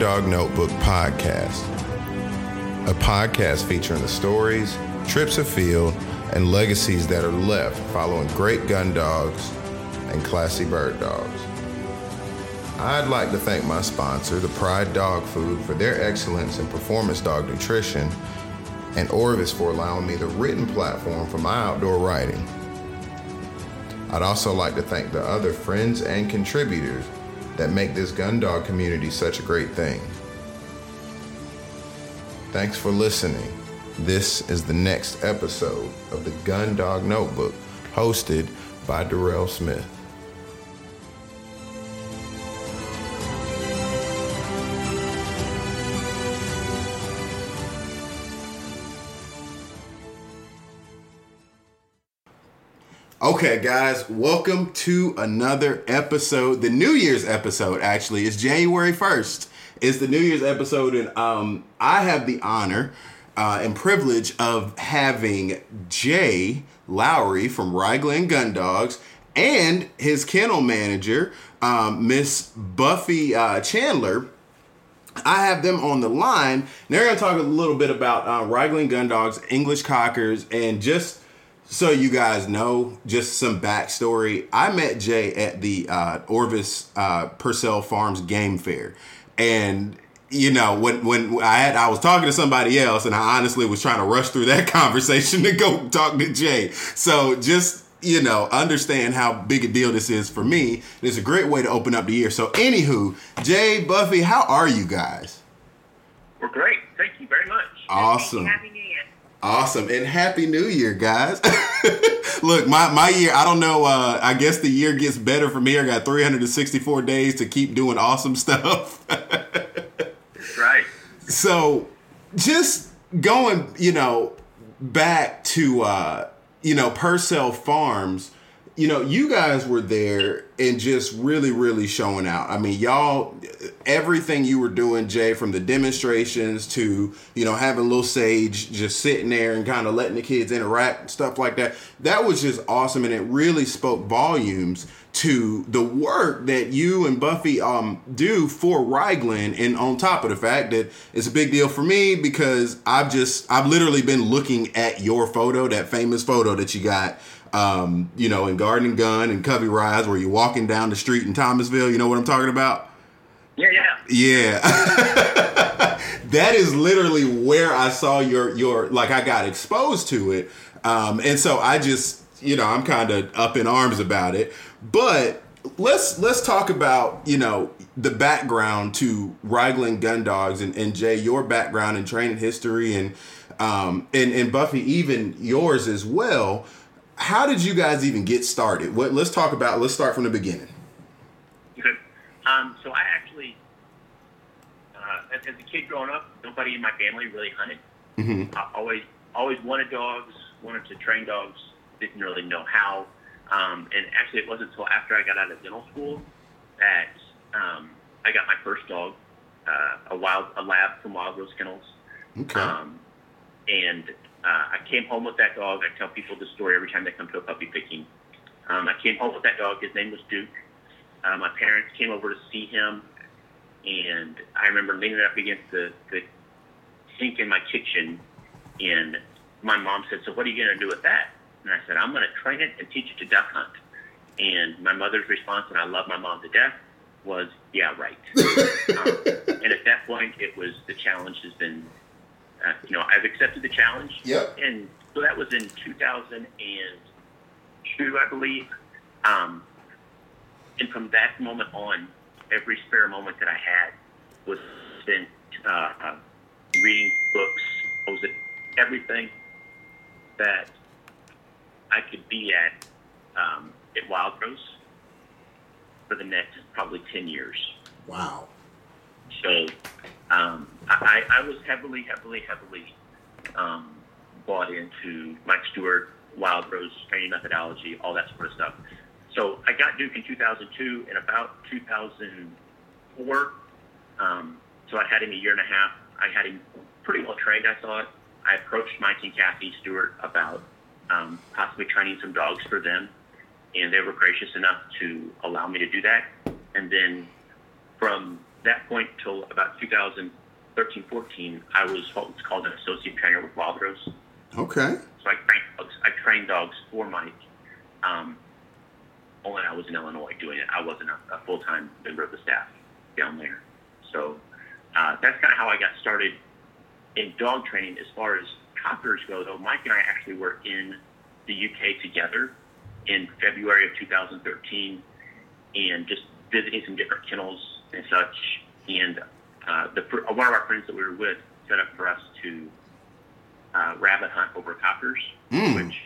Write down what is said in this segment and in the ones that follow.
Dog Notebook podcast, a podcast featuring the stories, trips afield, and legacies that are left following great gun dogs and classy bird dogs. I'd like to thank my sponsor, the Pride Dog Food, for their excellence in performance dog nutrition, and Orvis for allowing me the written platform for my outdoor writing. I'd also like to thank the other friends and contributors that make this gun dog community such a great thing. Thanks for listening. This is the next episode of the Gun Dog Notebook, hosted by Darrell Smith. Okay, guys, welcome to another episode. The New Year's episode, actually, is January 1st. It's the New Year's episode, and um, I have the honor uh, and privilege of having Jay Lowry from Ryglen Gun Dogs and his kennel manager, um, Miss Buffy uh, Chandler. I have them on the line. They're going to talk a little bit about uh, Gun Dogs, English Cockers, and just so you guys know, just some backstory. I met Jay at the uh, Orvis uh, Pursell Farms Game Fair, and you know when when I had I was talking to somebody else, and I honestly was trying to rush through that conversation to go talk to Jay. So just you know understand how big a deal this is for me. It's a great way to open up the year. So anywho, Jay Buffy, how are you guys? We're great. Thank you very much. Awesome. Happy New Year. Awesome and happy new year, guys. Look, my, my year, I don't know, uh, I guess the year gets better from here. I got 364 days to keep doing awesome stuff. right. So just going, you know, back to uh, you know, Pursell Farms, you know, you guys were there and just really, really showing out. I mean, y'all, everything you were doing, Jay, from the demonstrations to, you know, having Little Sage just sitting there and kind of letting the kids interact stuff like that, that was just awesome. And it really spoke volumes to the work that you and Buffy um, do for Ryglen. And on top of the fact that it's a big deal for me because I've just, I've literally been looking at your photo, that famous photo that you got um, you know, in Garden and Gun and Covey Rise, where you're walking down the street in Thomasville. You know what I'm talking about? Yeah, yeah. Yeah. that is literally where I saw your your like I got exposed to it. Um, and so I just, you know, I'm kind of up in arms about it. But let's let's talk about, you know, the background to Ryglen Gun Dogs and, and Jay, your background and training history and um and, and Buffy, even yours as well how did you guys even get started? What, let's talk about. Let's start from the beginning. Okay. Um, so I actually, uh, as, a kid growing up, nobody in my family really hunted. Mm-hmm. I always always wanted dogs, wanted to train dogs, didn't really know how. Um, and actually, it wasn't until after I got out of dental school that um, I got my first dog, uh, a wild a lab from Wild Rose Kennels. Okay. Um, and uh, I came home with that dog. I tell people the story every time they come to a puppy picking. Um, I came home with that dog. His name was Duke. Uh, my parents came over to see him, and I remember leaning up against the, the sink in my kitchen, and my mom said, "So what are you going to do with that?" And I said, "I'm going to train it and teach it to duck hunt." And my mother's response, and I love my mom to death, was, "Yeah, right." um, and at that point, it was the challenge has been uh, you know, I've accepted the challenge. Yep. And so that was in 2002, I believe. Um, and from that moment on, every spare moment that I had was spent uh, uh, reading books. I was at everything that I could be at um, at Wild Rose for the next probably 10 years. Wow. So um, I, I was heavily, heavily, heavily um, bought into Mike Stewart, Wild Rose training methodology, all that sort of stuff. So I got Duke in 2002. In about 2004, um, so I had him a year and a half. I had him pretty well trained, I thought. I approached Mike and Kathy Stewart about um, possibly training some dogs for them, and they were gracious enough to allow me to do that. And then from that point till about 2013, 14, I was what was called an associate trainer with Wildrose. Okay. So I trained dogs. I trained dogs for Mike. Um, only I was in Illinois doing it. I wasn't a, a full time member of the staff down there. So uh, that's kind of how I got started in dog training. As far as cockers go, though, Mike and I actually were in the UK together in February of 2013 and just visiting some different kennels and such. And uh, the, one of our friends that we were with set up for us to uh, rabbit hunt over cockers, Mm. which,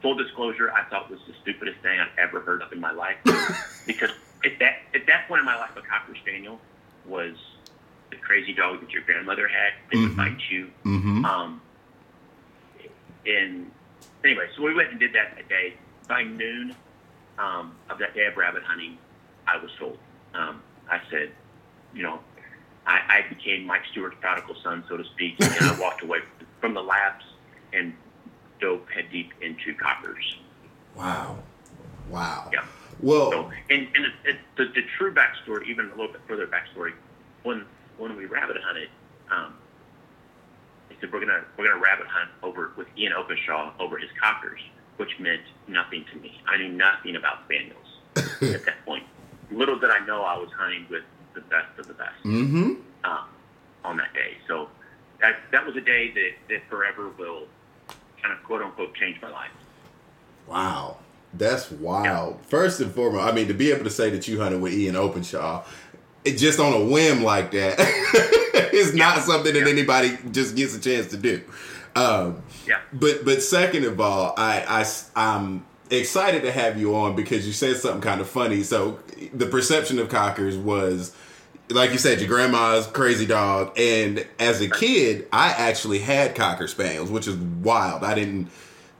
full disclosure, I thought was the stupidest thing I've ever heard of in my life. because at that at that point in my life, a cocker spaniel was the crazy dog that your grandmother had that Mhm. would bite you. Mm-hmm. Um, and anyway, so we went and did that that day. By noon um, of that day of rabbit hunting, I was sold. Um, I said, you know, I, I became Mike Stewart's prodigal son, so to speak, and I walked away from the labs and dove head deep into cockers. Wow. Wow. Yeah. Well, So, and, and it, it, the, the true backstory, even a little bit further backstory, when when we rabbit hunted, um, he said we're gonna we're gonna rabbit hunt over with Ian Openshaw over his cockers, which meant nothing to me. I knew nothing about spaniels at that point. Little did I know I was hunting with the best of the best mm-hmm. um, on that day. So that that was a day that, that forever will kind of quote unquote change my life. Wow. That's wild. First and foremost, I mean, to be able to say that you hunted with Ian Openshaw, it just on a whim like that is not something that Yeah. anybody just gets a chance to do. Um, Yeah. but but second of all, I, I am excited to have you on because you said something kind of funny. So the perception of cockers was, like you said, your grandma's crazy dog, and as a kid, I actually had cocker spaniels, which is wild. I didn't.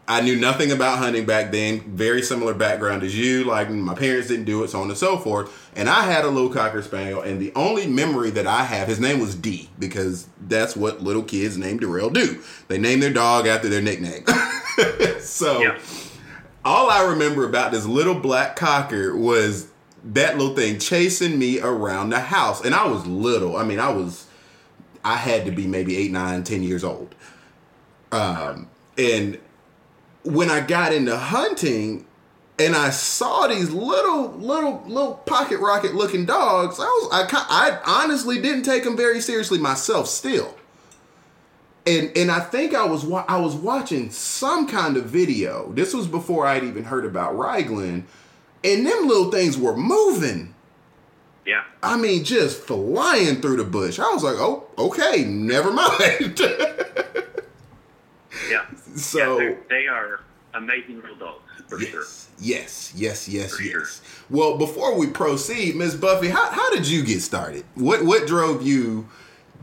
I knew nothing about hunting back then. Very similar background as you. Like my parents didn't do it, so on and so forth. And I had a little cocker spaniel, and the only memory that I have, his name was D, because that's what little kids named Darrell do. They name their dog after their nickname. so Yeah. All I remember about this little black cocker was that little thing chasing me around the house, and I was little. I mean, I was, I had to be maybe eight, nine, ten years old. Um, and when I got into hunting and I saw these little, little, little pocket rocket looking dogs, I was, I, I honestly didn't take them very seriously myself still. And, and I think I was wa- I was watching some kind of video. This was before I'd even heard about Ryglen, and them little things were moving. Yeah. I mean, just flying through the bush. I was like, oh, okay, never mind. Yeah. so yeah, they're- amazing little dogs for sure. yes, yes, yes, yes, For yes. Well, before we proceed, Miss Buffy, how, how did you get started? What what drove you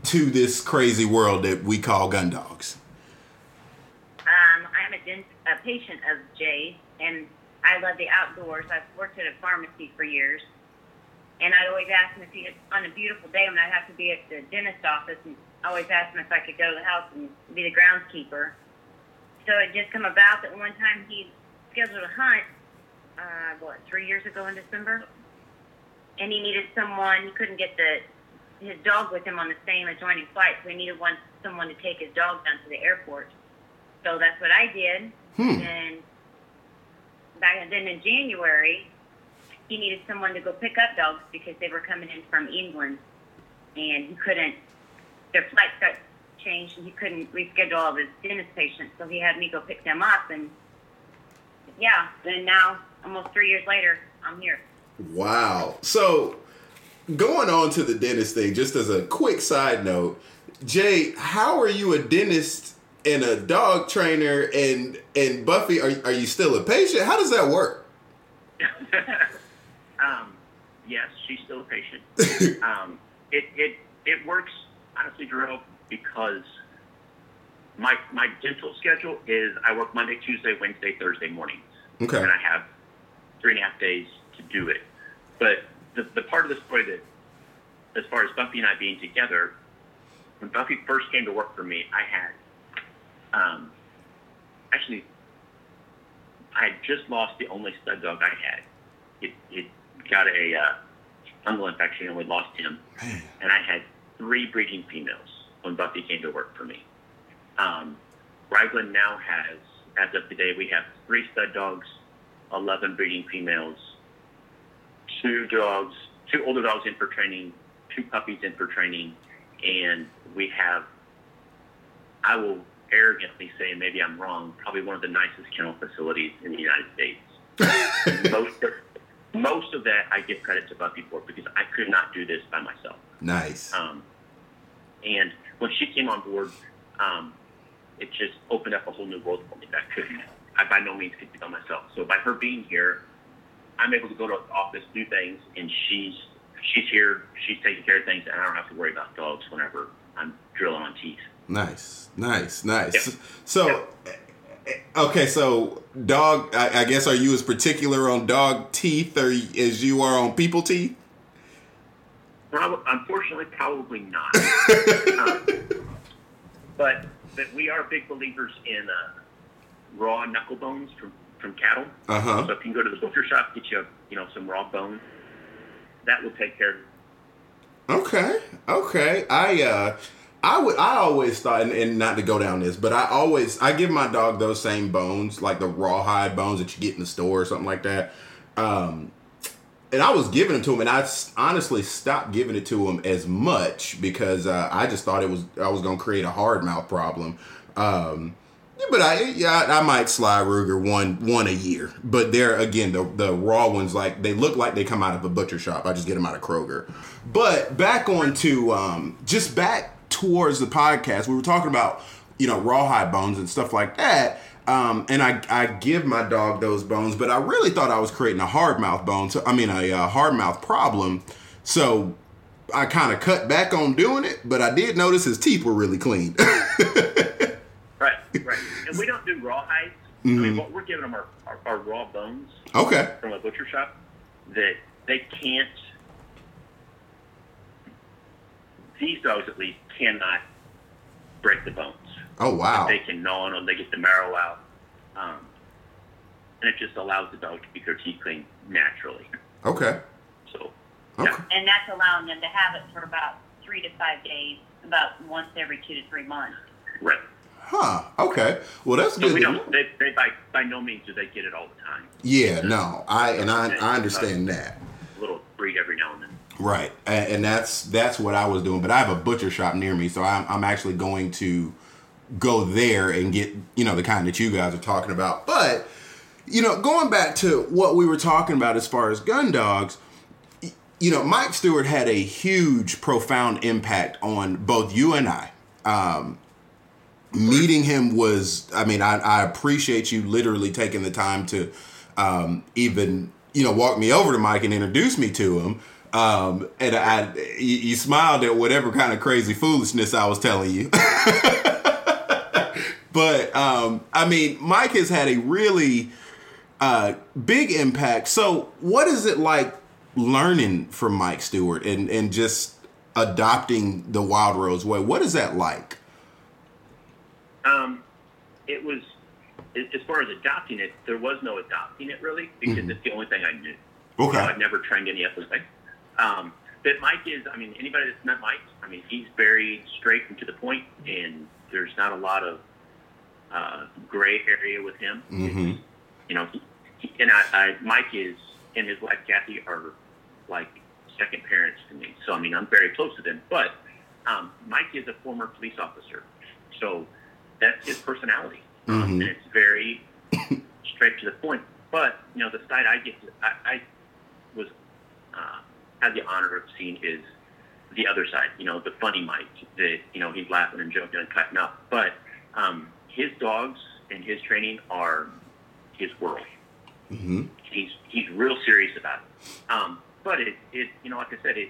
to this crazy world that we call gun dogs? Um, I'm a, dent- a patient of Jay's, and I love the outdoors. I've worked at a pharmacy for years, and I'd always ask him if he, on a beautiful day when I'd have to be at the dentist office, and I always ask him if I could go to the house and be the groundskeeper. So it just come about that one time he scheduled a hunt, uh, what, three years ago in December, and he needed someone. He couldn't get the his dog with him on the same adjoining flight, so he needed one someone to take his dog down to the airport. So that's what I did. Hmm. And back then in January, he needed someone to go pick up dogs because they were coming in from England, and he couldn't. Their flights got changed, and he couldn't reschedule all of his dentist patients. So he had me go pick them up, and yeah. Then now, almost three years later, I'm here. Wow. So going on to the dentist thing, just as a quick side note, Jay, how are you a dentist and a dog trainer and and Buffy, are, are you still a patient? How does that work? um, yes, she's still a patient. um, it, it, it works, honestly, Drew, because my, my dental schedule is I work Monday, Tuesday, Wednesday, Thursday mornings. Okay. And I have three and a half days to do it. But the, the part of the story that, as far as Buffy and I being together, when Buffy first came to work for me, I had, um, actually, I had just lost the only stud dog I had. It, it got a, uh, fungal infection, and we lost him. Man. And I had three breeding females when Buffy came to work for me. Um, Ryglen now has, as of today, we have three stud dogs, 11 breeding females, two dogs, two older dogs in for training, two puppies in for training, and we have, I will arrogantly say, maybe I'm wrong, probably one of the nicest kennel facilities in the United States. most, of, most of that I give credit to Buffy for because I could not do this by myself. Nice. Um, and when she came on board, um, it just opened up a whole new world for me that I couldn't, I by no means could do by myself. So by her being here, I'm able to go to the office, do things, and she's she's here, she's taking care of things, and I don't have to worry about dogs whenever I'm drilling on teeth. Nice, nice, nice. Yeah. So, okay, so dog. I, I guess are you as particular on dog teeth or as you are on people teeth? Prob- unfortunately, probably not. um, but but we are big believers in uh, raw knuckle bones from from cattle. Uh huh. So if you can go to the butcher shop, get you you know some raw bone, that will take care. of Okay, okay. I uh, I would. I always thought, and, and not to go down this, but I always I give my dog those same bones, like the rawhide bones that you get in the store or something like that. Um, and I was giving them to him, and I honestly stopped giving it to him as much because uh, I just thought it was I was going to create a hard mouth problem. Um, yeah, but I yeah I, might sly Ruger one one a year, but they're again the the raw ones like they look like they come out of a butcher shop. I just get them out of Kroger. But back on to um, just back towards the podcast, we were talking about you know rawhide bones and stuff like that. Um, and I, I give my dog those bones, but I really thought I was creating a hard mouth bone. So, I mean, a, hard mouth problem. So I kind of cut back on doing it, but I did notice his teeth were really clean. Right, right. And we don't do raw hides. I mean, what we're giving them are, are, are raw bones okay. from a butcher shop that they can't. These dogs, at least, cannot break the bones. Oh wow. They can gnaw on them. They get the marrow out, um, and it just allows the dog to be their teeth clean naturally. Okay. So, Okay. yeah. And that's allowing them to have it for about three to five days, about once every two to three months. right. Huh. Okay. Well, that's So good. we don't. They, they by by no means do they get it all the time. Yeah. No. I and I I understand that. A little breed every now and then. Right, and, and that's that's what I was doing. But I have a butcher shop near me, so I'm I'm actually going to go there and get you know the kind that you guys are talking about. But you know, going back to what we were talking about as far as gun dogs, you know, Mike Stewart had a huge, profound impact on both you and I. Um, meeting him was, I mean, I, I appreciate you literally taking the time to um, even, you know, walk me over to Mike and introduce me to him. Um, and I, you, you smiled at whatever kind of crazy foolishness I was telling you. but um, I mean, Mike has had a really uh, big impact. So, what is it like learning from Mike Stewart and and just adopting the Wild Rose way? What is that like? Um, it was as far as adopting it. There was no adopting it really because Mhm. it's the only thing I knew. Okay. Know, I've never trained any other thing. Um, but Mike is, I mean, anybody that's met Mike, I mean, he's very straight and to the point, and there's not a lot of uh, gray area with him. hmm You know, he, he, and I, I, Mike is and his wife Kathy are like second parents to me. So I mean, I'm very close to them. But um, Mike is a former police officer, so that's his personality, um, Mhm. and it's very straight to the point. But you know, the side I get, to, I, I was uh, had the honor of seeing is the other side. You know, the funny Mike that you know he's laughing and joking and cutting up. But um, his dogs and his training are his world. hmm He's he's real serious about it. Um, but it, it you know like I said it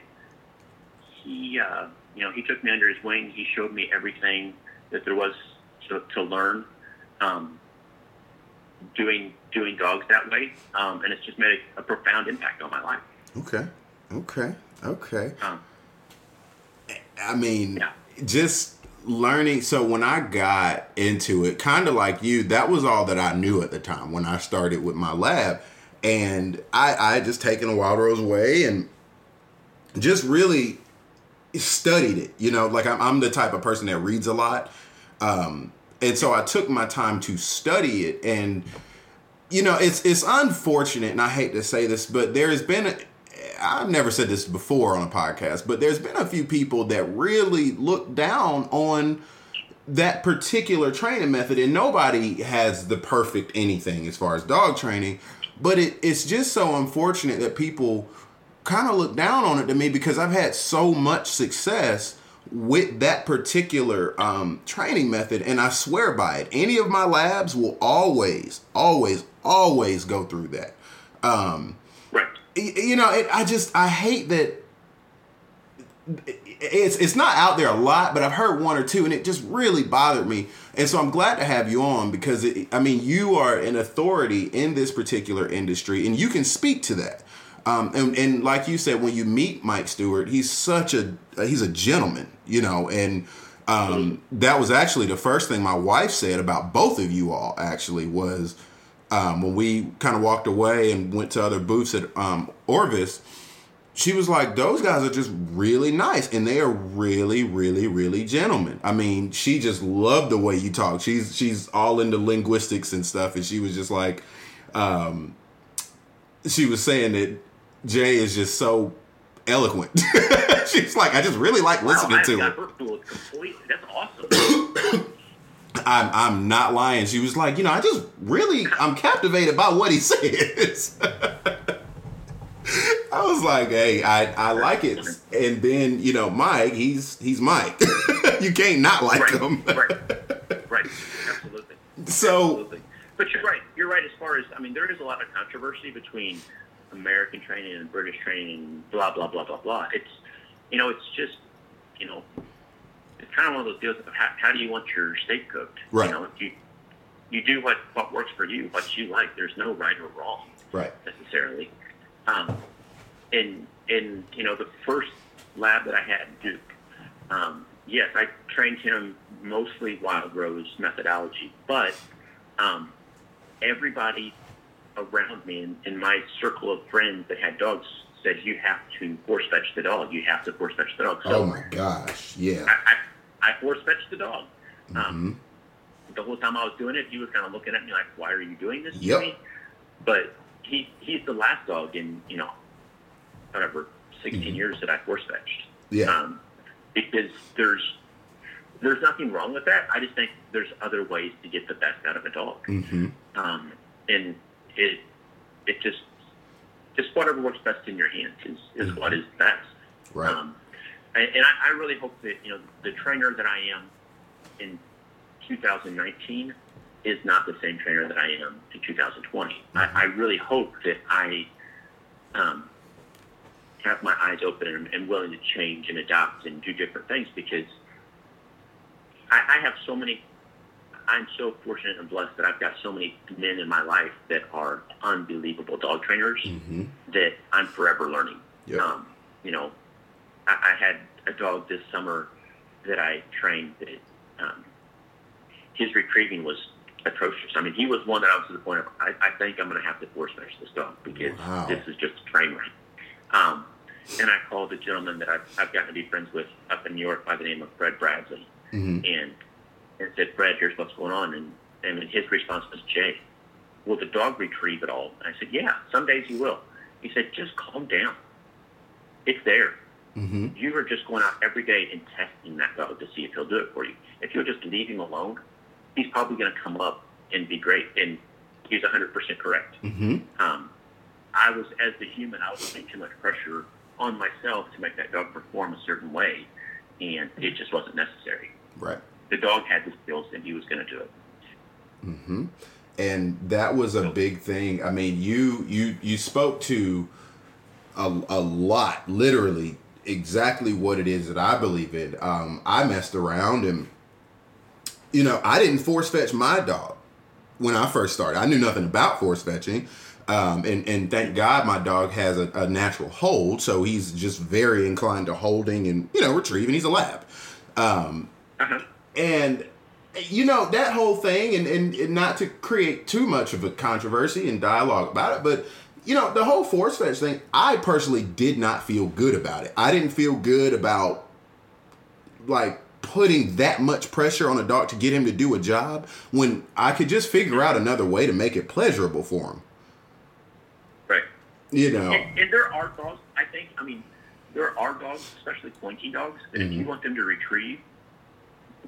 he uh, you know he took me under his wing. He showed me everything that there was to, to learn. Um, doing doing dogs that way, um, and it's just made a, a profound impact on my life. Okay. Okay. Okay. Um, I mean, Yeah. just learning. So when I got into it, kind of like you, that was all that I knew at the time when I started with my lab. And I, I had just taken a Wild Rose way and just really studied it. You know, like I'm, I'm the type of person that reads a lot. Um, and so I took my time to study it. And you know, it's it's unfortunate and I hate to say this, but there's been a, I've never said this before on a podcast, but there's been a few people that really look down on that particular training method and nobody has the perfect anything as far as dog training, but it, it's just so unfortunate that people kind of look down on it to me because I've had so much success with that particular um, training method, and I swear by it. Any of my labs will always, always, always go through that. Um, right. You know, it, I just I hate that. It's it's not out there a lot, but I've heard one or two, and it just really bothered me. And so I'm glad to have you on because it, I mean you are an authority in this particular industry, and you can speak to that. Um, and, and like you said, when you meet Mike Stewart, he's such a he's a gentleman, you know, and um, that was actually the first thing my wife said about both of you all. Actually, was um, when we kind of walked away and went to other booths at um, Orvis. She was like, "Those guys are just really nice, and they are really, really, really gentlemen." I mean, she just loved the way you talk. She's she's all into linguistics and stuff, and she was just like, um, she was saying that Jay is just so eloquent. She's like, I just really like listening wow, to her. That's awesome. I'm I'm not lying. She was like, you know, I just really I'm captivated by what he says. I was like, hey, I, I like it. And then, you know, Mike, he's he's Mike. you can't not like right, him. right, right. Absolutely. So Absolutely. But you're right. You're right as far as I mean, there is a lot of controversy between American training and British training, and blah blah blah blah blah. It's you know, it's just you know, it's kind of one of those deals of how, how do you want your steak cooked? Right. You know, you you do what what works for you, what you like. There's no right or wrong Right. necessarily. Um, in in you know the first lab that I had at Duke, um, yes, I trained him mostly wild rose methodology, but um, everybody around me and in my circle of friends that had dogs said you have to force fetch the dog. You have to force fetch the dog. So Oh my gosh. Yeah. I, I, I force fetched the dog. Mhm. Um, the whole time I was doing it, he was kind of looking at me like, "Why are you doing this Yep. to me?" But he he's the last dog in you know whatever 16 Mhm. years that I force fetched. Yeah. Um, because there's there's nothing wrong with that. I just think there's other ways to get the best out of a dog, Mm-hmm. um, and it it just just whatever works best in your hands is is Mhm. what is best. Right. Um, and and I, I really hope that you know the trainer that I am in 2019 is not the same trainer that I am in 2020. I, I really hope that I um, have my eyes open and, and willing to change and adapt and do different things because I, I have so many. I'm so fortunate and blessed that I've got so many men in my life that are unbelievable dog trainers Mm-hmm. that I'm forever learning. Yep. Um, you know, I, I had a dog this summer that I trained that um, his retrieving was atrocious. I mean, he was one that I was to the point of, I, I think I'm going to have to force fetch this dog because Wow. this is just a train wreck. Um, and I called a gentleman that I've, I've gotten to be friends with up in New York by the name of Fred Bradley Mm-hmm. and and said, Brad, here's what's going on. And, and his response was, Jay, will the dog retrieve it all? And I said, yeah, some days he will. He said, just calm down. It's there. Mm-hmm. You are just going out every day and testing that dog to see if he'll do it for you. If you'll just leave him alone, he's probably going to come up and be great. And he's 100% correct. Mm-hmm. Um, I was, as the human, I was putting too much pressure on myself to make that dog perform a certain way, and it just wasn't necessary Right. The dog had the skills and he was going to do it. hmm And that was a big thing. I mean, you you you spoke to a, a lot, literally exactly what it is that I believe in. Um, I messed around and you know I didn't force fetch my dog when I first started. I knew nothing about force fetching. Um, and, and thank God my dog has a, a natural hold, so he's just very inclined to holding and you know retrieving. He's a lab. Um, Uh-huh. And you know that whole thing and, and, and not to create too much of a controversy and dialogue about it but you know, the whole force fetch thing, I personally did not feel good about it. I didn't feel good about like putting that much pressure on a dog to get him to do a job when I could just figure out another way to make it pleasurable for him. Right. You know. And, and there are dogs, I think, I mean, there are dogs, especially pointy dogs, that if you Mhm. want them to retrieve,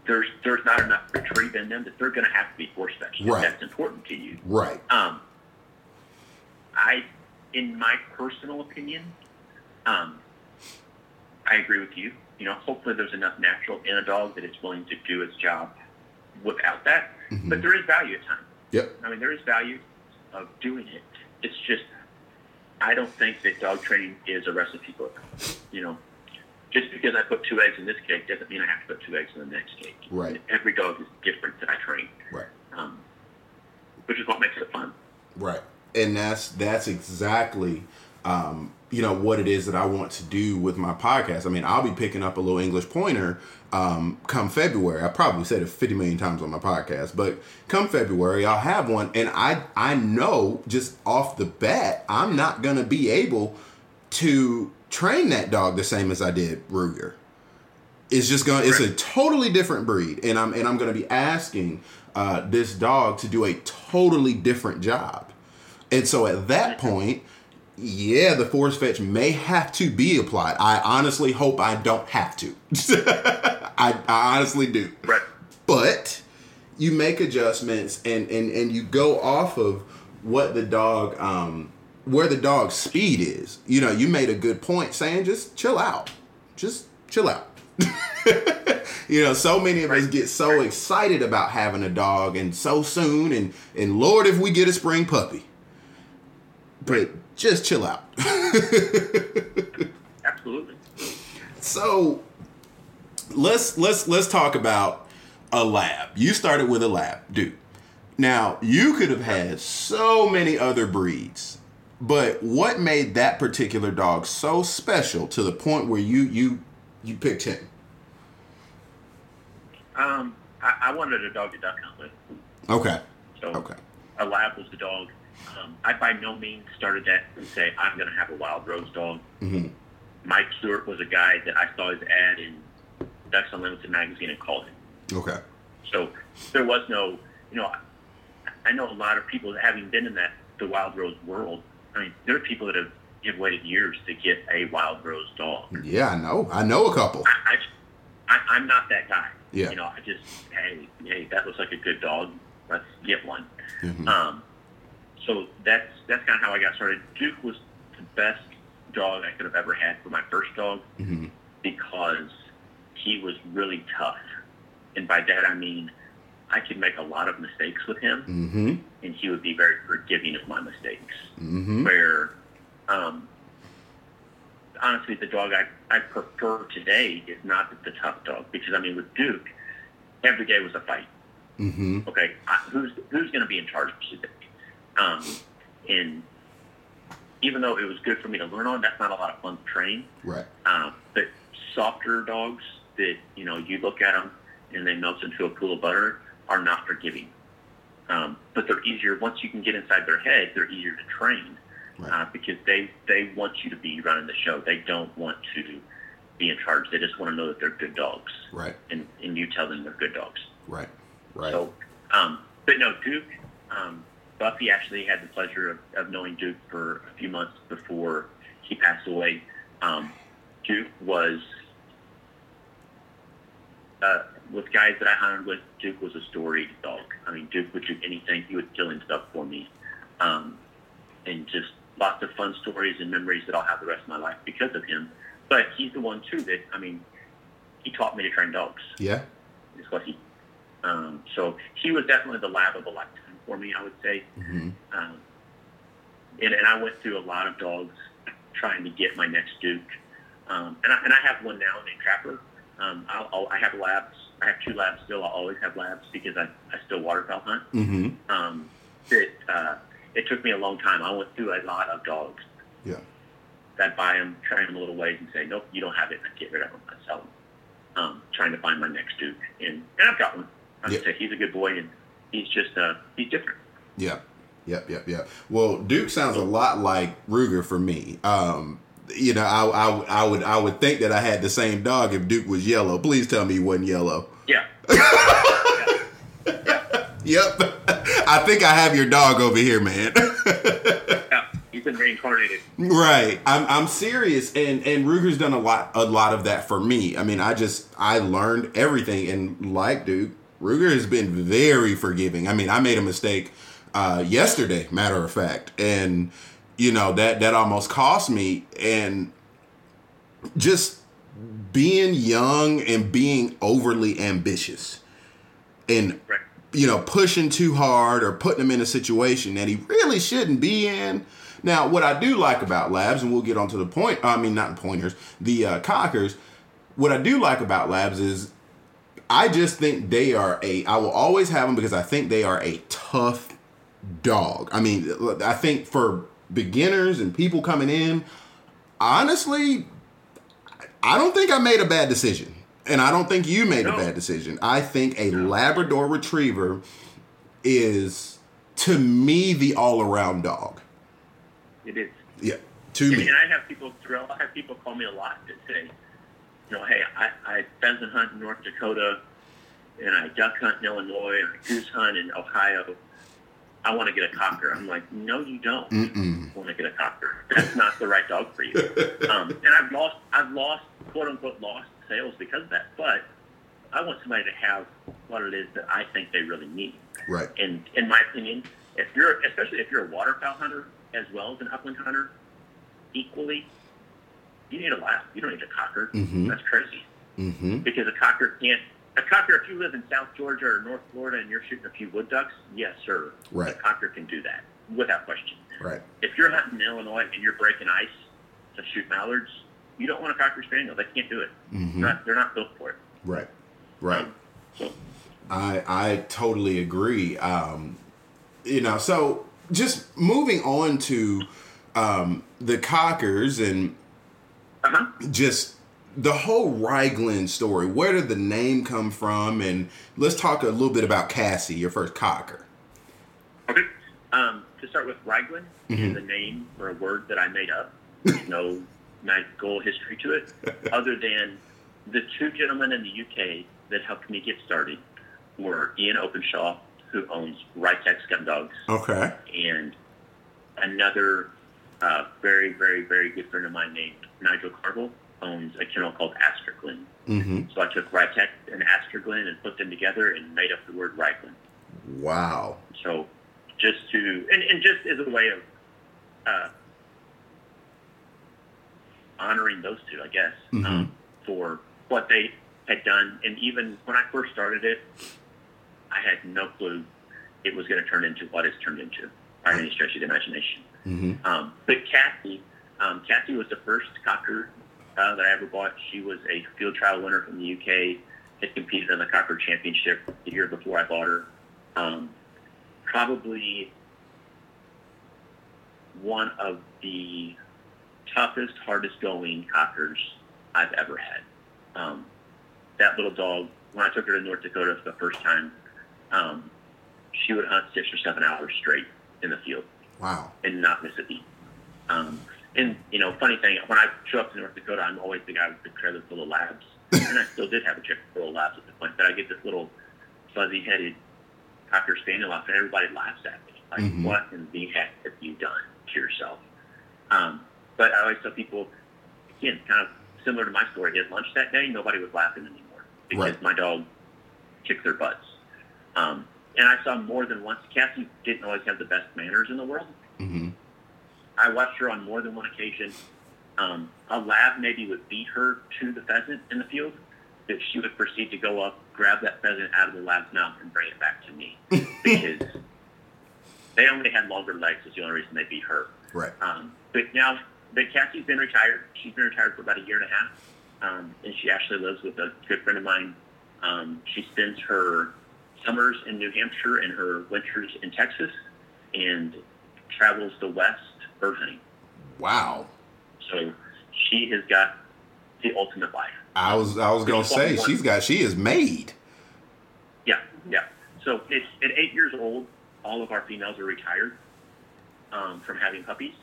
there's there's not enough retrieve in them that they're going to have to be force fetched. Right. That's important to you. Right. Um, I, in my personal opinion, um, I agree with you. You know, hopefully there's enough natural in a dog that it's willing to do its job without that. Mhm. But there is value at times. Yep. I mean, there is value of doing it. It's just, I don't think that dog training is a recipe book. You know, just because I put two eggs in this cake doesn't mean I have to put two eggs in the next cake. Right. Every dog is different that I train, Right. um, which is what makes it fun. Right. And that's that's exactly um, you know what it is that I want to do with my podcast. I mean, I'll be picking up a little English pointer um, come February. I probably said it 50 million times on my podcast, but come February I'll have one and I I know just off the bat I'm not going to be able to train that dog the same as I did Ruger. It's just going to it's a totally different breed and I'm and I'm going to be asking uh, this dog to do a totally different job. And so at that point, yeah, the force fetch may have to be applied. I honestly hope I don't have to. I, I honestly do. Right. But you make adjustments and, and, and you go off of what the dog um where the dog's speed is. You know, you made a good point saying just chill out. Just chill out. you know, so many of us get so excited about having a dog and so soon and and Lord if we get a spring puppy. But just chill out. Absolutely. So let's let's let's talk about a lab. You started with a lab, dude. Now you could have had so many other breeds, but what made that particular dog so special to the point where you you you picked him? Um, I, I wanted a dog to duck hunt with. Okay. So Okay. a lab was the dog. Um, I by no means started that and say I'm going to have a wild rose dog. hmm Mike Stewart was a guy that I saw his ad in Ducks Unlimited magazine and called him. Okay. So there was no, you know, I, I know a lot of people having been in that the wild rose world. I mean, there are people that have, have waited years to get a wild rose dog. Yeah, I know. I know a couple. I, I, I'm not that guy. Yeah. You know, I just hey hey that looks like a good dog. Let's get one. Mhm. Um, so that's that's kind of how I got started. Duke was the best dog I could have ever had for my first dog Mhm. because he was really tough, and by that I mean I could make a lot of mistakes with him, Mhm. and he would be very forgiving of my mistakes. Mhm. Where, um, honestly, the dog I, I prefer today is not the tough dog because I mean with Duke, every day was a fight Mhm. okay, I, who's who's going to be in charge today? Um, and even though it was good for me to learn on, that's not a lot of fun to train. Right. Um, but softer dogs that you know you look at them and they melt into a pool of butter are not forgiving. Um, but they're easier once you can get inside their head. They're easier to train Right. uh, because they they want you to be running the show. They don't want to be in charge. They just want to know that they're good dogs, Right. and and you tell them they're good dogs. Right. Right. So, um, but no, Duke, um, Buffy actually had the pleasure of, of knowing Duke for a few months before he passed away. Um, Duke was, uh, with guys that I hunted with, Duke was a storied dog. I mean, Duke would do anything. He would kill and stuff for me. Um, and just lots of fun stories and memories that I'll have the rest of my life because of him. But he's the one, too, that, I mean, he taught me to train dogs yeah. is what he. Um, so he was definitely the lab of a lifetime for me, I would say. Mhm. Um, and, and I went through a lot of dogs trying to get my next Duke. Um, and, I, and I have one now named Trapper. Um, I'll, I'll, I have labs. I have two labs still. I'll always have labs because I, I still waterfowl hunt. Mhm. Um, that uh, it took me a long time. I went through a lot of dogs. Yeah. I'd buy them, train them a little ways, and say, nope, you don't have it. I'd get rid of them. I'd sell them. Um, trying to find my next Duke, and, and I've got one. I Yeah. say he's a good boy, and he's just uh, he's different. Yeah. Yep, yep, yep. Well, Duke sounds a lot like Ruger for me. Um, you know, I, I, I would I would think that I had the same dog if Duke was yellow. Please tell me he wasn't yellow. Yeah. Yep. I think I have your dog over here, man. yeah. He's been reincarnated. right. I'm I'm serious and and Ruger's done a lot a lot of that for me. I mean, I just I learned everything and like Duke, Ruger has been very forgiving. I mean, I made a mistake uh yesterday, matter of fact, and you know, that that almost cost me and just being young and being overly ambitious and Right. you know, pushing too hard or putting him in a situation that he really shouldn't be in. Now, what I do like about labs, and we'll get onto the point, I mean, not pointers, the uh, cockers, what I do like about labs is I just think they are a, I will always have them because I think they are a tough dog. I mean, I think for beginners and people coming in, honestly, I don't think I made a bad decision. And I don't think you made a bad decision. I think a Labrador Retriever is, to me, the all around dog. It is. Yeah, to And, me. and I have people thrill. I have people call me a lot that say, you know, hey, I, I pheasant hunt in North Dakota, and I duck hunt in Illinois, and I goose hunt in Ohio. I want to get a cocker. I'm like, no, you don't Mm-mm. want to get a cocker. That's not the right dog for you. Um, and I've lost, I've lost, quote unquote, lost sales because of that. But I want somebody to have what it is that I think they really need. Right. And in my opinion, if you're, especially if you're a waterfowl hunter as well as an upland hunter, equally, you need a lab. You don't need a cocker. Mhm. That's crazy Mm-hmm. because a cocker can't. A cocker, if you live in South Georgia or North Florida and you're shooting a few wood ducks, yes, sir, Right. a cocker can do that without question. Right. If you're hunting in Illinois and you're breaking ice to shoot mallards, you don't want a cocker spaniel. They can't do it. Mhm. They're, not, they're not built for it. Right. Right. Um, so I I totally agree. Um, you know, so just moving on to um, the cockers and uh-huh. just the whole Ryglen story. Where did the name come from? And let's talk a little bit about Cassie, your first cocker. Okay. Um, to start with, Ryglen Mhm. is a name or a word that I made up. There's no magical history to it, other than the two gentlemen in the UK that helped me get started were Ian Openshaw, who owns Rytex Gun Dogs, Okay. and another uh, very, very, very good friend of mine named Nigel Carville owns a kennel called Asterglen. Mm-hmm. So I took Rytex and Asterglen and put them together and made up the word Ryglen. Wow. So just to and, and just as a way of uh, honoring those two, I guess, Mhm. um, for what they had done. And even when I first started it, I had no clue it was going to turn into what it's turned into by any stretch of the imagination. Mm-hmm. Um, but Cassie, um, Cassie was the first cocker uh, that I ever bought. She was a field trial winner from the UK. Had competed in the cocker championship the year before I bought her. Um, probably one of the toughest, hardest going cockers I've ever had. Um, that little dog, when I took her to North Dakota for the first time, um, she would hunt six or seven hours straight in the field Wow. and not miss a beat. Um, and you know, funny thing, when I show up to North Dakota, I'm always the guy with the trailer full of labs, and I still did have a trailer full of labs at the point. But I get this little fuzzy-headed cocker spaniel off, and everybody laughs at me. Like, Mhm. what in the heck have you done to yourself? Um, but I always tell people, again, kind of similar to my story. At lunch that day, nobody was laughing anymore because Right. my dog kicked their butts. Um, and I saw more than once. Cassie didn't always have the best manners in the world. Mm-hmm. I watched her on more than one occasion. Um, a lab maybe would beat her to the pheasant in the field, that she would proceed to go up, grab that pheasant out of the lab's mouth, and bring it back to me because they only had longer legs. Was the only reason they beat her. Right. Um, but now, but Cassie's been retired. She's been retired for about a year and a half, um, and she actually lives with a good friend of mine. Um, she spends her summers in New Hampshire and her winters in Texas, and travels the West bird hunting. Wow. So she has got the ultimate life. I was I was gonna say she's got she is made. Yeah, yeah. So it's, at eight years old, all of our females are retired. um, from having puppies,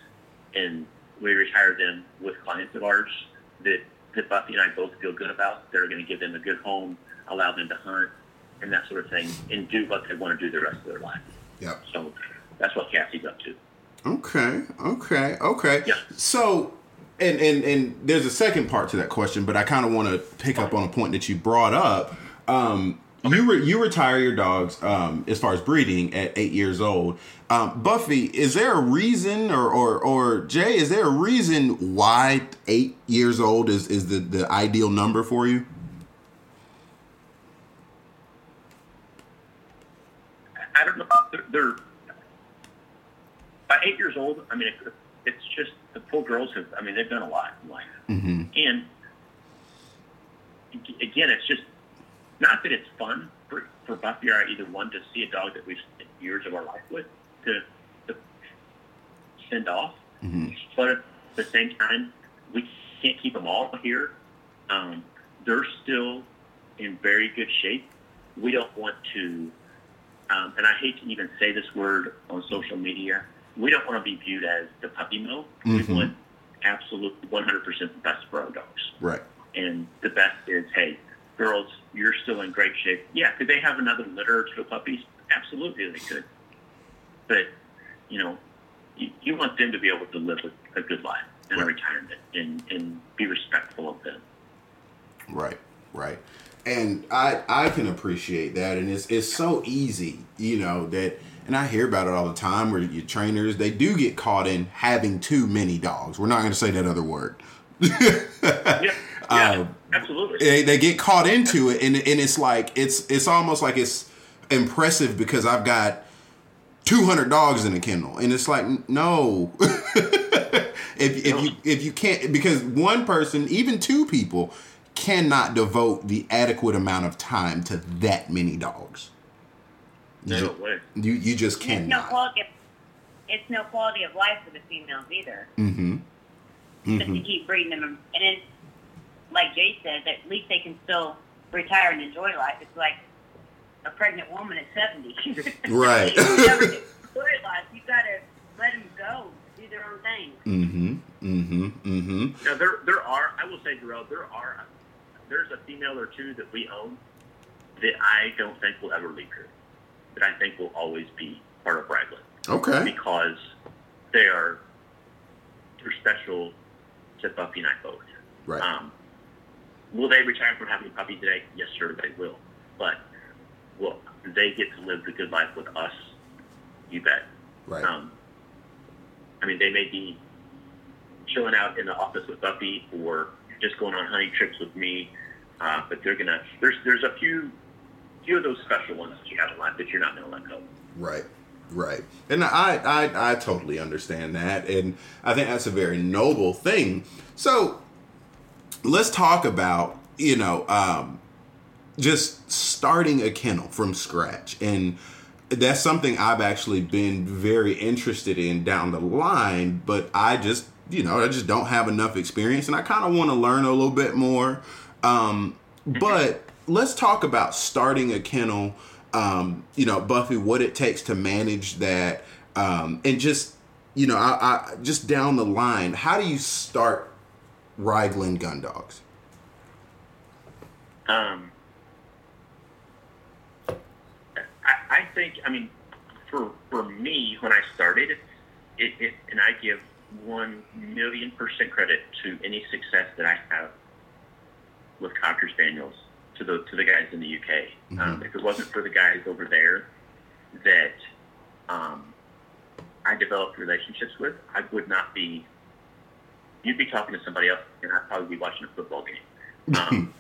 and we retire them with clients of ours that, that Buffy and I both feel good about. They're going to give them a good home, allow them to hunt, and that sort of thing, and do what they want to do the rest of their life. Yep. So that's what Cassie's up to. Okay. Okay. Okay. Yeah. So, and and and there's a second part to that question, but I kind of want to pick up on a point that you brought up. Um, you re- you retire your dogs um, as far as breeding at eight years old. Um, Buffy, is there a reason, or, or or Jay, is there a reason why eight years old is is the the ideal number for you? I don't know. They're, they're by eight years old. I mean, it, it's just the poor girls have. I mean, they've done a lot in life, Mm-hmm. and again, it's just not that it's fun for, for Buffy or I either one to see a dog that we've spent years of our life with to, to send off, Mm-hmm. but at the same time, we can't keep them all here. Um, they're still in very good shape. We don't want to, um, and I hate to even say this word on social media. We don't want to be viewed as the puppy mill. Mhm. We want absolutely 100% the best for our dogs. Right. And the best is, hey, girls, you're still in great shape. Yeah, could they have another litter or two of puppies? Absolutely, they could. But, you know, you, you want them to be able to live a, a good life in Right. retirement and, and be respectful of them. Right, right. And I I can appreciate that and it's it's so easy, you know, that and I hear about it all the time where your trainers they do get caught in having too many dogs. We're not going to say that other word. Yeah, yeah Um, absolutely. they, they get caught into it and and it's like it's it's almost like it's impressive because I've got 200 dogs in a kennel and it's like no if, if you if you can't because one person even two people cannot devote the adequate amount of time to that many dogs you, no ju- way. you, you just And it's no cannot quality. Of, it's no quality of life for the females either. mm-hmm Just to mm-hmm keep breeding them, and it's like Jay said, at least they can still retire and enjoy life. It's like a pregnant woman at seventy. Right. you never enjoy life. You gotta let them go, do their own thing. mm-hmm mm-hmm mm-hmm Now, there, there are, I will say, Jarrell, there are, there's a female or two that we own that I don't think will ever leave here. That I think will always be part of Ryglen. okay because they are they're special to Buffy and I both. right Um, will they retire from having a puppy today? Yes, sir, they will. But will they get to live the good life with us? You bet. right Um, I mean, they may be chilling out in the office with Buffy or just going on hunting trips with me, uh, but they're gonna. There's there's a few few of those special ones that you have in life that you're not gonna let go. Right. Right. And I, I I totally understand that and I think that's a very noble thing. So let's talk about, you know, um just starting a kennel from scratch and that's something I've actually been very interested in down the line, but I just, you know, I just don't have enough experience and I kind of want to learn a little bit more. Um, but let's talk about starting a kennel, um, you know, Buffy, what it takes to manage that. Um, and just, you know, I, I just down the line, how do you start Ryglen gun dogs? Um, I, I think, I mean, for for me, when I started, it, it and I give one million percent credit to any success that I have with Cocker Spaniels to the to the guys in the UK. Um, if it wasn't for the guys over there that um, I developed relationships with, I would not be. You'd be talking to somebody else, and I'd probably be watching a football game. Um,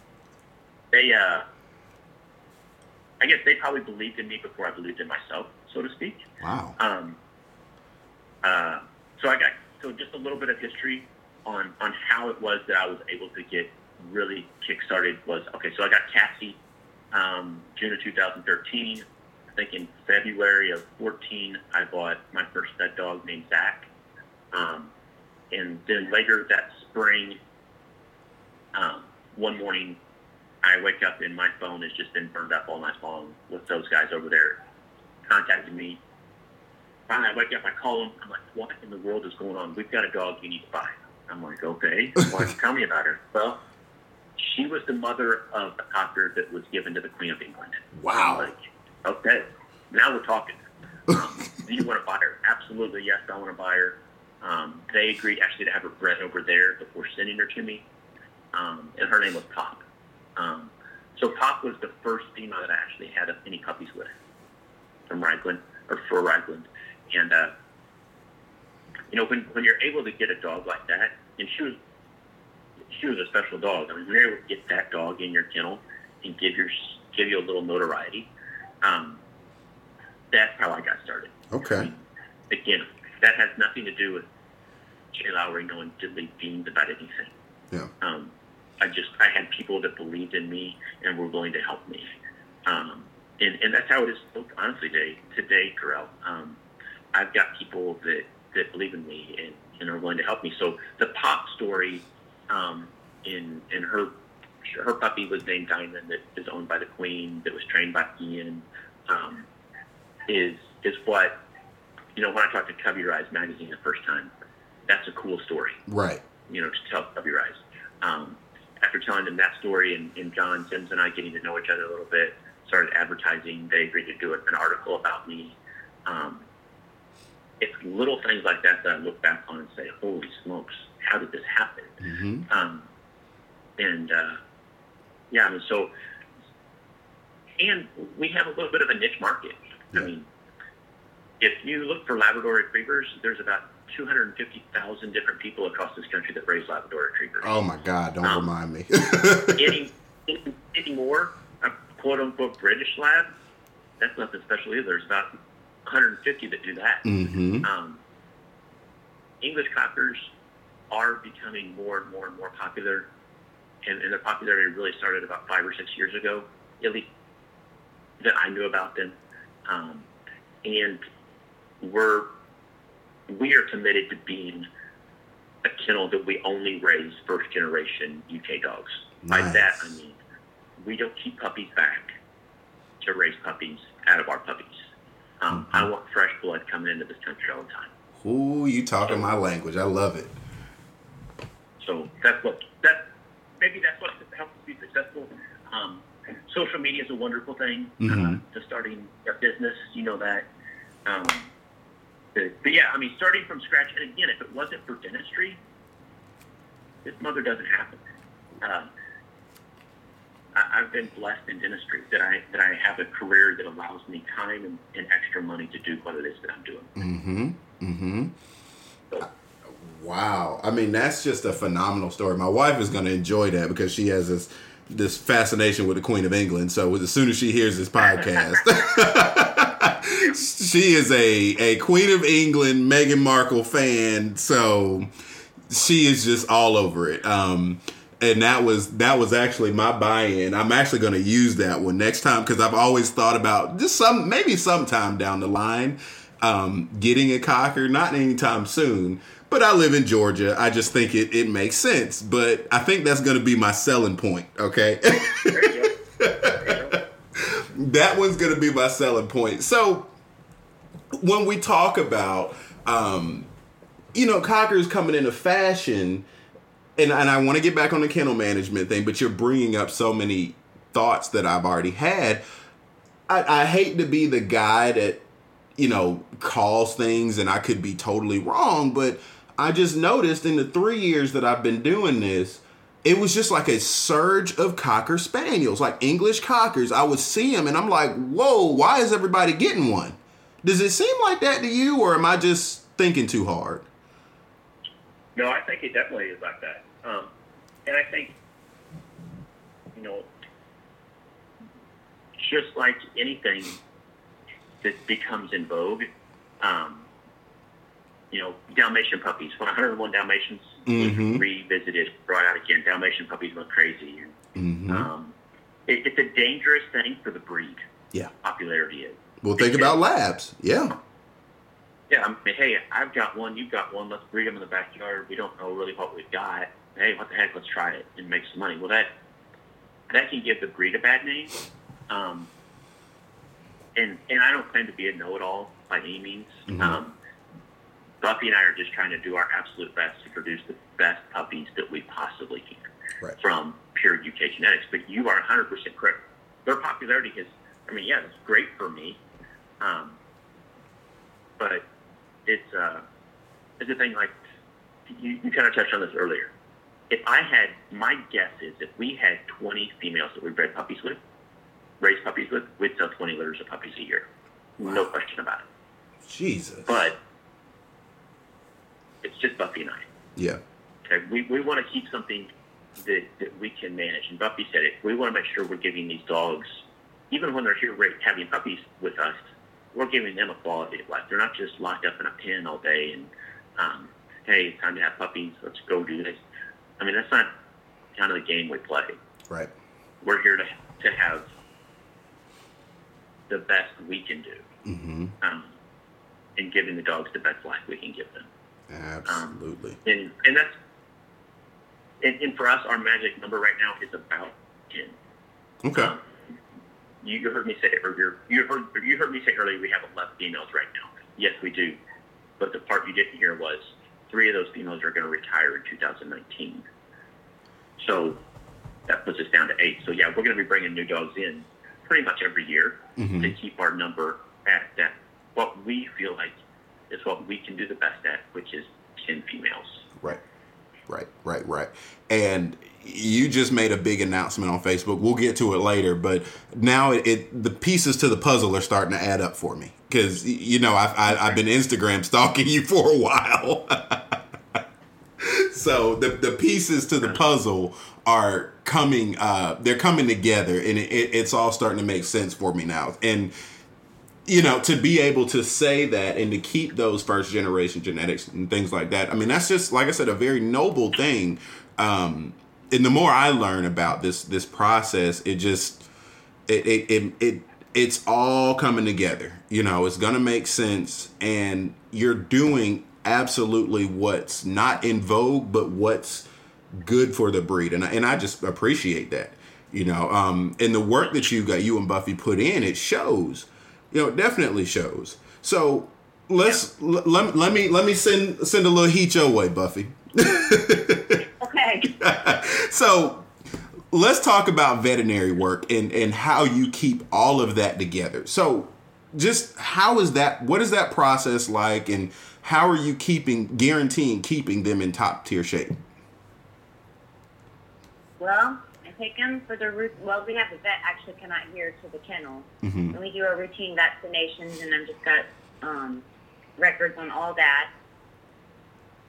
they uh I guess they probably believed in me before I believed in myself, so to speak. Wow. Um, uh, so I got so just a little bit of history on on how it was that I was able to get really kick-started was okay. So I got Cassie um, June of 2013. I think in February of 14, I bought my first pet dog named Zach. Um, and then later that spring, um, one morning, I wake up and my phone has just been burned up all night long with those guys over there contacting me finally I wake up, I call them. I'm like, what in the world is going on? We've got a dog you need to buy. I'm like, okay. Don't you tell me about her? Well, she was the mother of the cocker that was given to the Queen of England. Wow. I'm like, okay, now we're talking. Um, do you want to buy her? Absolutely, yes, I want to buy her. Um, they agreed actually to have her bred over there before sending her to me, um, and her name was Pop. Um, so Pop was the first female that I actually had any puppies with from Ryglen or for Ryglen, and uh, you know when when you're able to get a dog like that, and she was she was a special dog. I mean, when you're able to get that dog in your kennel and give your give you a little notoriety, um, that's how I got started. Okay. Again, that has nothing to do with Jay Lowry knowing diddly beans about anything. Yeah. Um, I just I had people that believed in me and were willing to help me. Um, and, and that's how it is honestly today today, Corral. Um, I've got people that, that believe in me and, and are willing to help me. So the pop story um, in in her her puppy was named Diamond that is owned by the Queen that was trained by Ian um, is is what you know when I talked to Covey Rise magazine the first time. That's a cool story Right. you know, to tell Covey Rise. Um, after telling them that story and, and John Sims and I getting to know each other a little bit, started advertising. They agreed to do an article about me. Um, it's little things like that that I look back on and say, holy smokes, how did this happen? hmm Um, and uh, yeah, I mean, so, and we have a little bit of a niche market. Yeah. I mean, if you look for Labrador retrievers, there's about 250,000 different people across this country that raise Labrador retrievers. Oh my God! Don't Um, remind me. any, any, any more, a quote unquote British lab, that's nothing special either. There's about 150 that do that. hmm Um, English cockers are becoming more and more and more popular, and, and their popularity really started about five or six years ago, at least that I knew about them. Um, and we're we are committed to being a kennel that we only raise first generation UK dogs. By that I mean we don't keep puppies back to raise puppies out of our puppies. Um, I want fresh blood coming into this country all the time. Ooh, you talking my language. I love it. So that's what that maybe that's what helps us be successful. Um, social media is a wonderful thing Mhm. uh, to starting a business. You know that. Um, but, but yeah, I mean, starting from scratch. And again, if it wasn't for dentistry, this mother doesn't happen. Uh, I, I've been blessed in dentistry that I that I have a career that allows me time and, and extra money to do what it is that I'm doing. Mm-hmm. Mm-hmm. So, Wow. I mean, that's just a phenomenal story. My wife is going to enjoy that because she has this this fascination with the Queen of England. So as soon as she hears this podcast, she is a a Queen of England Meghan Markle fan. So she is just all over it. Um, and that was that was actually my buy-in. I'm actually going to use that one next time because I've always thought about just some maybe sometime down the line um, getting a cocker. Not anytime soon, but I live in Georgia. I just think it it makes sense. But I think that's going to be my selling point. Okay. there you go. There you go. that one's going to be my selling point. So when we talk about, um, you know, cockers coming into fashion, and, and I want to get back on the kennel management thing, but you're bringing up so many thoughts that I've already had. I, I hate to be the guy that, you know, calls things and I could be totally wrong, but I just noticed in the three years that I've been doing this, it was just like a surge of cocker spaniels, like English cockers. I would see them and I'm like, whoa, why is everybody getting one? Does it seem like that to you, or am I just thinking too hard? No, I think it definitely is like that. Um, and I think, you know, just like anything that becomes in vogue, um, you know, Dalmatian puppies, 101 Dalmatians Mhm. revisited, brought out again, Dalmatian puppies went crazy. And, hmm um, it, it's a dangerous thing for the breed. Yeah. Popularity is. Well, think about labs. Yeah. Yeah, I mean, hey, I've got one, you've got one. Let's breed them in the backyard. We don't know really what we've got. Hey, what the heck? Let's try it and make some money. Well, that that can give the breed a bad name. Um, and and I don't claim to be a know-it-all by any means. Mhm. Um, Buffy and I are just trying to do our absolute best to produce the best puppies that we possibly can Right. from pure UK genetics. But you are 100% correct. Their popularity has, I mean, yeah, it's great for me. Um, but it's, uh, it's a thing like, you, you kind of touched on this earlier. If I had, my guess is if we had 20 females that we bred puppies with, raised puppies with, we'd sell 20 litters of puppies a year. No question about it. Jesus. But it's just Buffy and I. yeah. Okay, we, we want to keep something that, that we can manage. And Buffy said it. We want to make sure we're giving these dogs, even when they're here having puppies with us, we're giving them a quality of life. They're not just locked up in a pen all day and, um, hey, it's time to have puppies. Let's go do this. I mean, that's not kind of the game we play. Right. We're here to, to have the best we can do Mm-hmm. um, and giving the dogs the best life we can give them. Absolutely. and and that's and, and for us, our magic number right now is about ten. Okay. Um, you, you heard me say earlier. You heard you heard me say earlier we have eleven females right now. Yes, we do. But the part you didn't hear was three of those females are going to retire in 2019. So that puts us down to eight. So yeah, we're going to be bringing new dogs in pretty much every year Mhm. to keep our number at that what we feel like is what we can do the best at, which is ten females. Right. Right, right, right. And you just made a big announcement on Facebook. We'll get to it later, but now it, it the pieces to the puzzle are starting to add up for me because you know I've I, I've been Instagram stalking you for a while. so the the pieces to the puzzle are coming. Uh, they're coming together, and it, it, it's all starting to make sense for me now. And you know, to be able to say that and to keep those first generation genetics and things like that. I mean, that's just like I said, a very noble thing. Um, and the more I learn about this this process, it just it it it, it it's all coming together. You know, it's gonna make sense, and you're doing absolutely what's not in vogue, but what's good for the breed, and I, and I just appreciate that. You know, um, and the work that you got, you and Buffy put in, it shows. You know, it definitely shows. So let's l- let, let me let me send send a little heat your way, Buffy. Okay. so let's talk about veterinary work and and how you keep all of that together. So just how is that what is that process like and how are you keeping guaranteeing keeping them in top tier shape? Well, take them for the root. Well, we have a vet actually come out here to the kennel, Mhm. and we do our routine vaccinations, and I've just got um, records on all that.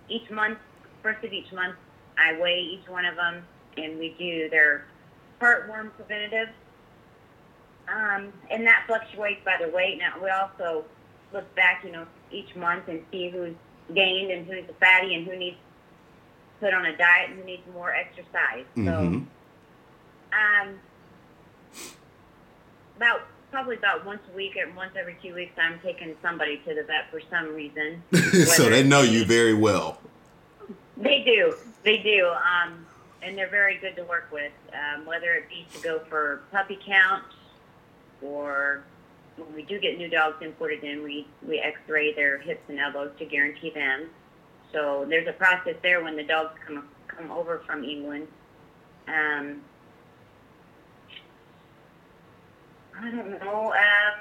Each month, first of each month, I weigh each one of them, and we do their heartworm preventative. Um, and that fluctuates by the weight. Now we also look back, you know, each month and see who's gained and who's a fatty and who needs put on a diet and who needs more exercise. So Mhm. Um, about probably about once a week or once every two weeks, I'm taking somebody to the vet for some reason. so they know you very well. They do, they do, um, and they're very good to work with. Um, whether it be to go for puppy count or when we do get new dogs imported in, we we X-ray their hips and elbows to guarantee them. So there's a process there when the dogs come come over from England. Um, I don't know. Um,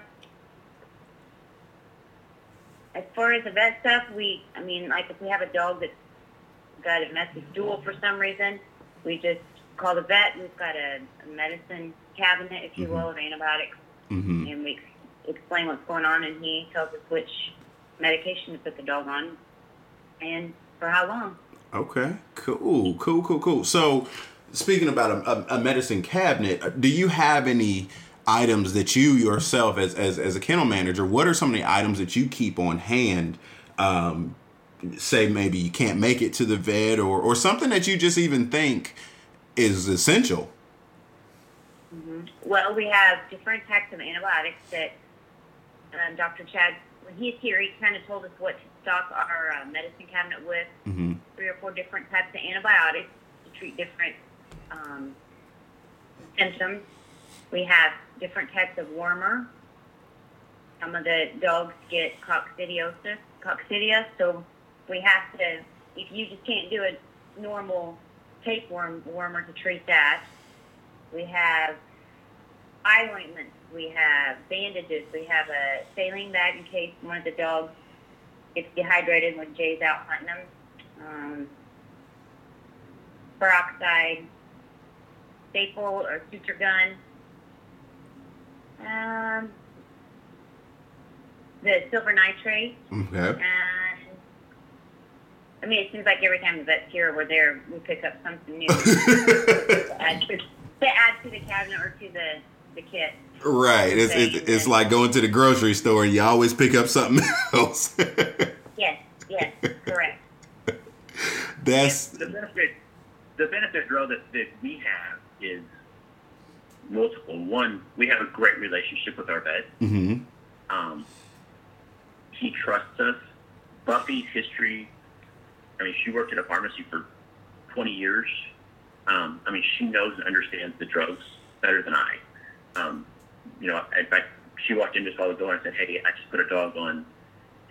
as far as the vet stuff, we, I mean, like if we have a dog that's got a messy stool for some reason, we just call the vet. And we've got a, a medicine cabinet, if you Mhm. will, of antibiotics, hmm and we ex- explain what's going on, and he tells us which medication to put the dog on and for how long. Okay, cool, cool, cool, cool. So, speaking about a, a, a medicine cabinet, uh, do you have any items that you yourself, as, as as a kennel manager, what are some of the items that you keep on hand? Um, say maybe you can't make it to the vet, or or something that you just even think is essential. Well, we have different types of antibiotics that um, Dr. Chad, when he's here, he kind of told us what to stock our uh, medicine cabinet with. hmm Three or four different types of antibiotics to treat different um, symptoms. We have different types of wormer. some of the dogs get coccidiosis, coccidia, so we have to, if you just can't do a normal tapeworm wormer to treat that, we have eye ointments, we have bandages, we have a saline bag in case one of the dogs gets dehydrated when Jay's out hunting them. Um, peroxide, staple or suture gun. Um, the silver nitrate, Okay. and I mean, it seems like every time the vet's here, we're there, we pick up something new to add to, to add to the cabinet or to the the kit. right. It's, it's it's like going to the grocery store and you always pick up something else. Yes, yes, correct. That's the benefit the benefit Dro, that, that we have is multiple. One, we have a great relationship with our vet. mhm. Um, he trusts us. Buffy's history. I mean, she worked at a pharmacy for 20 years. Um, I mean, she knows and understands the drugs better than I. Um, you know, in fact, she walked in just while the door and said, "Hey, I just put a dog on.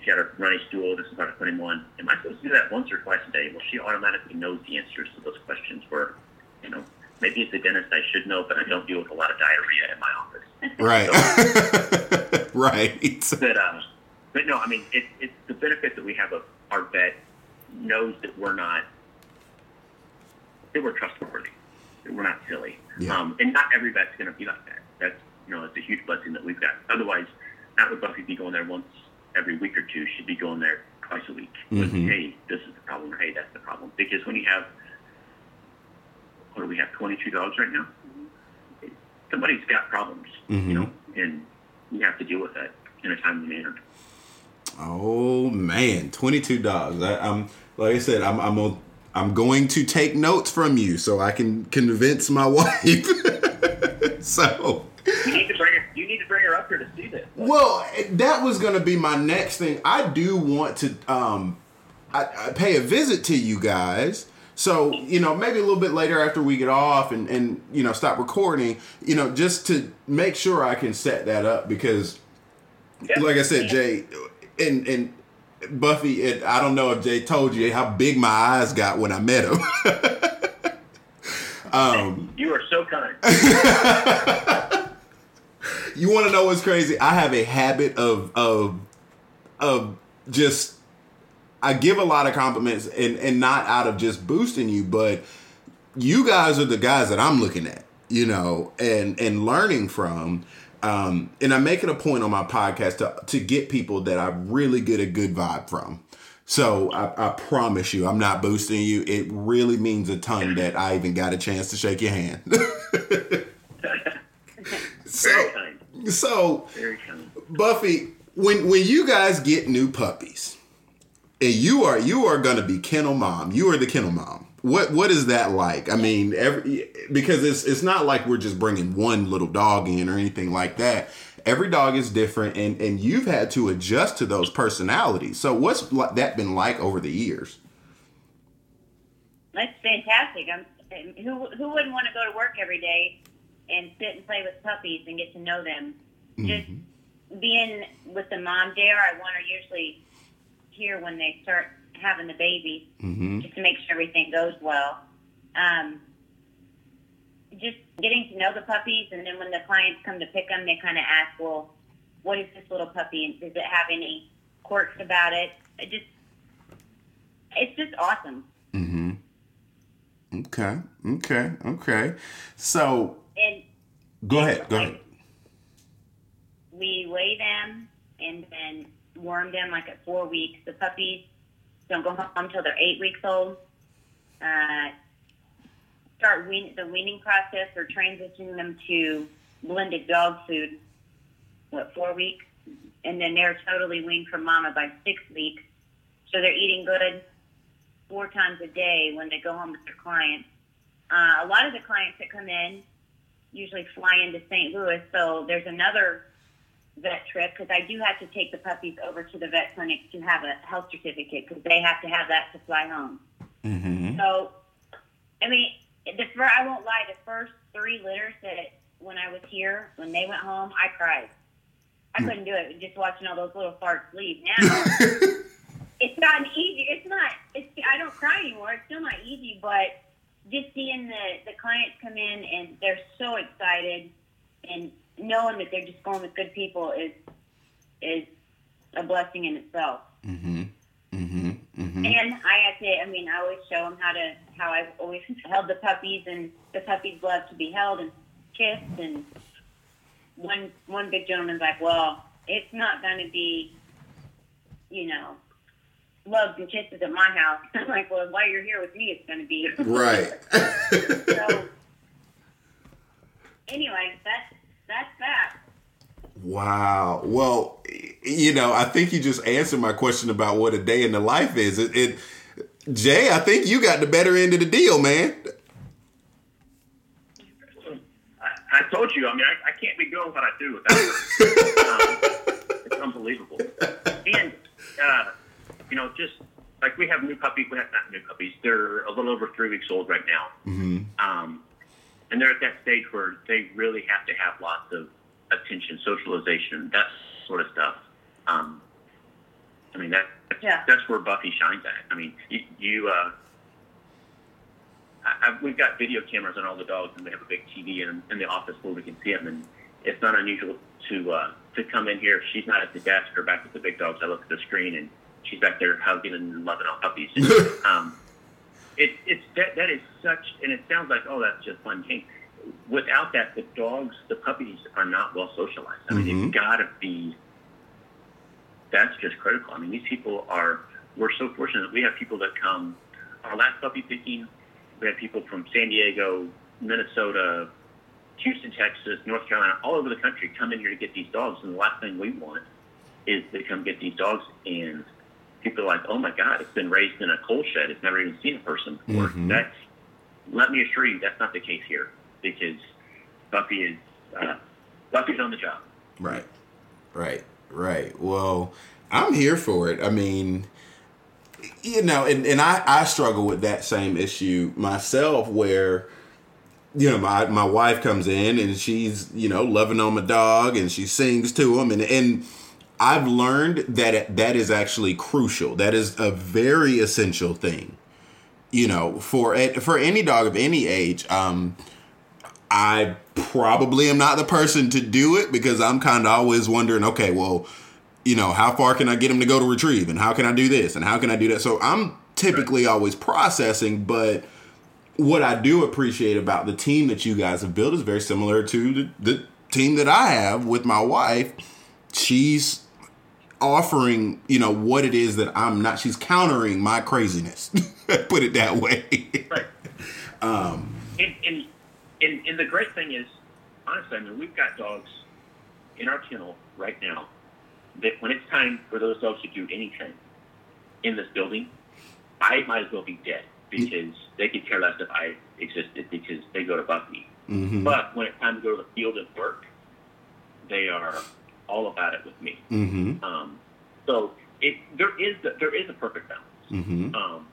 She had a runny stool. This is what I put him on. Am I supposed to do that once or twice a day?" Well, she automatically knows the answers to those questions. Where, you know, maybe as a dentist I should know, but I don't deal with a lot of diarrhea in my office. right. right. But uh, but no, I mean, it, it's the benefit that we have of our vet knows that we're not that we're trustworthy, that we're not silly, Yeah. um, and not every vet's going to be like that. That's you know, it's a huge blessing that we've got. Otherwise, not would Buffy be going there once every week or two. She'd be going there twice a week. Mhm. hey, this is the problem, or hey, that's the problem. Because when you have what do we have? Twenty-two dogs right now. Somebody's got problems, Mhm. you know, and you have to deal with that in a timely manner. Oh man, twenty-two dogs. I, I'm like I said, I'm I'm a, I'm going to take notes from you so I can convince my wife. so, You need to bring her. You need to bring her up here to see this. well, that was going to be my next thing. I do want to um, I, I pay a visit to you guys. So you know, maybe a little bit later after we get off and and you know stop recording, you know, just to make sure I can set that up because Yeah. like I said, Jay, and and Buffy, and I don't know if Jay told you how big my eyes got when I met him. um, You are so kind. you want to know what's crazy? I have a habit of of of just I give a lot of compliments and and not out of just boosting you, but you guys are the guys that I'm looking at, you know, and and learning from. Um, and I make it a point on my podcast to to get people that I really get a good vibe from. So I, I promise you, I'm not boosting you. It really means a ton that I even got a chance to shake your hand. so so. Buffy, when when you guys get new puppies, and you are you are gonna be kennel mom, you are the kennel mom. What what is that like? I mean, every because it's it's not like we're just bringing one little dog in or anything like that. Every dog is different, and and you've had to adjust to those personalities. So what's that been like over the years? That's fantastic. I'm, who who wouldn't want to go to work every day and sit and play with puppies and get to know them? Mm-hmm. Just being with the mom there, I want her usually here when they start having the babies, Mm-hmm. just to make sure everything goes well. Um, just getting to know the puppies, and then when the clients come to pick them, they kind of ask, "Well, what is this little puppy? And does it have any quirks about it?" It just, it's just awesome. Mm-hmm. Okay. Okay. Okay. So And go ahead. Go ahead. we weigh them and then worm them like at four weeks. The puppies don't go home until they're eight weeks old. Uh, start wean- the weaning process or transitioning them to blended dog food, what, four weeks? And then they're totally weaned from mama by six weeks. So they're eating good four times a day when they go home with their clients. Uh, a lot of the clients that come in usually fly into St. Louis, so there's another vet trip because I do have to take the puppies over to the vet clinic to have a health certificate because they have to have that to fly home. Mm-hmm. So, I mean, the fir- I won't lie. The first three litters that when I was here, when they went home, I cried. I couldn't do it just watching all those little farts leave. Now it's gotten easy. It's not. It's I don't cry anymore. It's still not easy, but just seeing the the clients come in and they're so excited and knowing that they're just going with good people is is a blessing in itself. Mm-hmm. Mm-hmm. Mm-hmm. And I have to. I mean, I always show them how to how I've always held the puppies, and the puppies love to be held and kissed. And one one big gentleman's like, "Well, it's not going to be, you know, loves and kisses at my house." I'm like, "Well, while you're here with me, it's going to be." Right. so, anyway, that's that's that. Wow. Well, you know, I think you just answered my question about what a day in the life is. It, it Jay, I think you got the better end of the deal, man. I, I told you. I mean, I, I can't be doing what I do without um, it's unbelievable. And uh, you know, just like we have new puppies. We have not new puppies. They're a little over three weeks old right now. Mm-hmm. Um, and they're at that stage where they really have to have lots of attention, socialization, that sort of stuff. Um, I mean, that Yeah. that's where Buffy shines at. I mean, you, you uh, I, I, we've got video cameras on all the dogs, and we have a big TV in, in the office where we can see them. And it's not unusual to uh, to come in here. If she's not at the desk or back with the big dogs, I look at the screen and she's back there hugging and loving on puppies. um, it, it's that, that is such, and it sounds like oh, that's just fun game. Without that, the dogs, the puppies are not well socialized. I mean, Mhm. it's got to be. That's just critical. I mean, these people are. We're so fortunate. We have people that come. Our last puppy picking, we had people from San Diego, Minnesota, Houston, Texas, North Carolina, all over the country come in here to get these dogs. And the last thing we want is to come get these dogs and people are like, oh my God, it's been raised in a coal shed. It's never even seen a person before. Mhm. That's, let me assure you, that's not the case here because Buffy is, uh, Buffy's on the job. Right. Right. Right. Well, I'm here for it. I mean, you know, and, and I, I struggle with that same issue myself where, you know, my, my wife comes in and she's, you know, loving on my dog and she sings to him. And, and I've learned that that is actually crucial. That is a very essential thing, you know, for, for any dog of any age. Um, I probably am not the person to do it because I'm kind of always wondering, okay, well, you know, how far can I get him to go to retrieve and how can I do this and how can I do that? So I'm typically always processing, but what I do appreciate about the team that you guys have built is very similar to the, the team that I have with my wife. She's offering, you know, what it is that I'm not, she's countering my craziness. Put it that way. Right. um, And, and, and, and the great thing is, honestly, I mean, we've got dogs in our kennel right now that when it's time for those dogs to do anything in this building, I might as well be dead because they could care less if I existed because they go to Buffy. mhm, But when it's time to go to the field and work, they are all about it with me. mhm, Um, so it, there is the, there is a perfect balance. mhm. Um,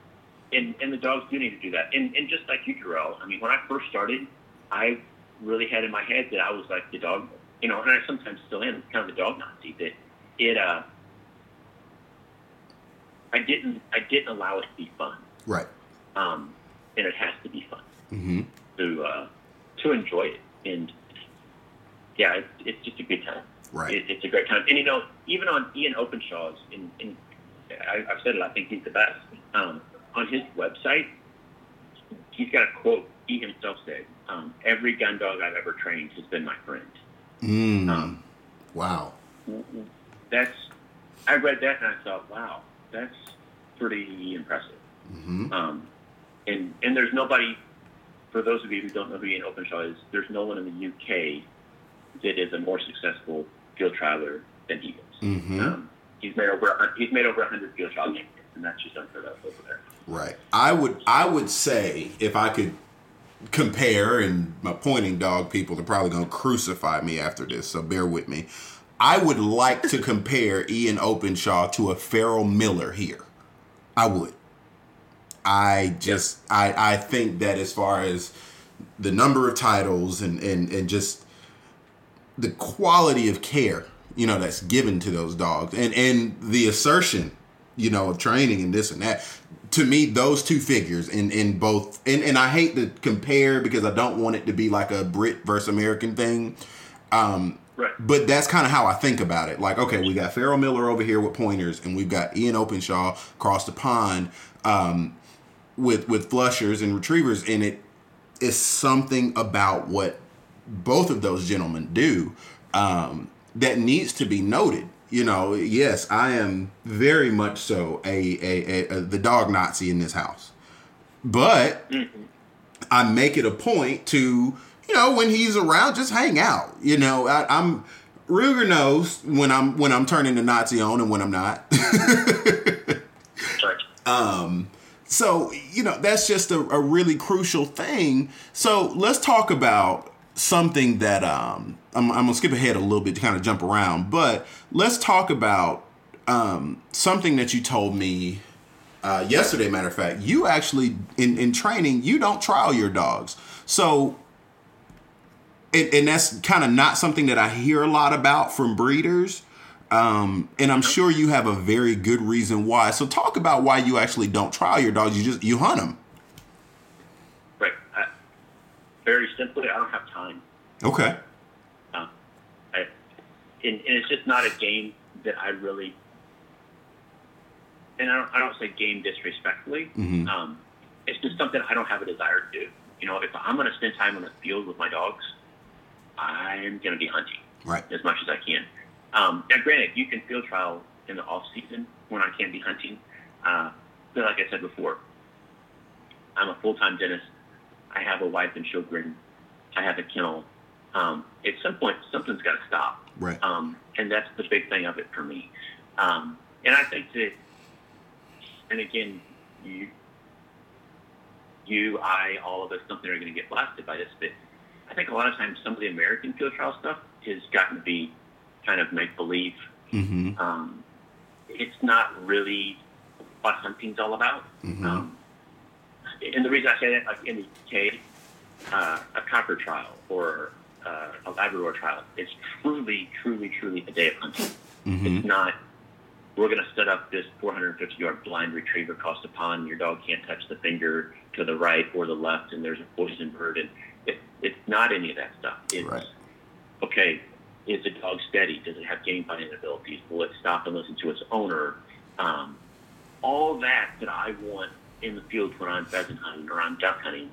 and, and the dogs do need to do that. And, and just like you, Jarrell, I mean, when I first started, I really had in my head that I was like the dog, you know, and I sometimes still am kind of the dog Nazi. That it, uh, I didn't, I didn't allow it to be fun. Right. Um, and it has to be fun Mm-hmm. to, uh, to enjoy it. And yeah, it's, it's just a good time. Right. It, it's a great time. And you know, even on Ian Openshaw's, and, and I, I've said it, I think he's the best. Um, on his website, he's got a quote. He himself said, um, "Every gun dog I've ever trained has been my friend." Mm. Um, wow. That's. I read that and I thought, "Wow, that's pretty impressive." Mm-hmm. Um, and and there's nobody. For those of you who don't know who Ian Openshaw is, there's no one in the UK that is a more successful field trialer than he is. Mm-hmm. Um, he's made over a he's made over hundred field trial games, and that's just unheard of over there. Right. I would I would say if I could compare, and my pointing dog people are probably gonna crucify me after this, so bear with me. I would like to compare Ian Openshaw to a Ferrel Miller here. I would. I just I I think that as far as the number of titles and and and just the quality of care you know, that's given to those dogs, and and the assertion, you know, of training and this and that. To me, those two figures in in both, and and I hate to compare because I don't want it to be like a Brit versus American thing. Um, Right. but that's kind of how I think about it. Like, okay, we got Ferrel Miller over here with pointers, and we've got Ian Openshaw across the pond um, with with flushers and retrievers, and it is something about what both of those gentlemen do um, that needs to be noted. You know, yes, I am very much so a, a, a, a the dog Nazi in this house, but I make it a point to, you know, when he's around, just hang out. You know, I, I'm Ruger knows when I'm when I'm turning the Nazi on and when I'm not. Um, so you know that's just a, a really crucial thing. So let's talk about something that um, I'm, I'm gonna skip ahead a little bit to kind of jump around, but let's talk about um, something that you told me uh, yesterday. Matter of fact, you actually in in training you don't trial your dogs. So and, and that's kind of not something that I hear a lot about from breeders. Um, and I'm sure you have a very good reason why. So talk about why you actually don't trial your dogs. You just you hunt them. Right. I, very simply, I don't have time. Okay. Um, I, and, and it's just not a game that I really. And I don't, I don't say game disrespectfully. Mhm. Um, it's just something I don't have a desire to do. You know, if I'm going to spend time on the field with my dogs, I'm going to be hunting Right. as much as I can. Um, now, granted, you can field trial in the off season when I can be hunting. Uh, but like I said before, I'm a full time dentist. I have a wife and children. I have a kennel. Um, at some point, something's got to stop. Right. Um, and that's the big thing of it for me. Um, and I think that, and again, you, you, I, all of us, something are going to get blasted by this. But I think a lot of times some of the American field trial stuff has gotten to be kind of make believe. Mm-hmm. Um, it's not really what hunting's all about. Mhm. Um, and the reason I say that, like in the UK, uh, a cocker trial or uh, a Labrador trial, it's truly, truly, truly a day of hunting. Mm-hmm. It's not. We're going to set up this 450 yard blind retriever across the pond. Your dog can't touch the finger to the right or the left, and there's a poison bird. And it, it's not any of that stuff. It's Right. okay. Is the dog steady? Does it have game finding abilities? Will it stop and listen to its owner? Um, all that that I want in the field when I'm pheasant hunting or I'm duck hunting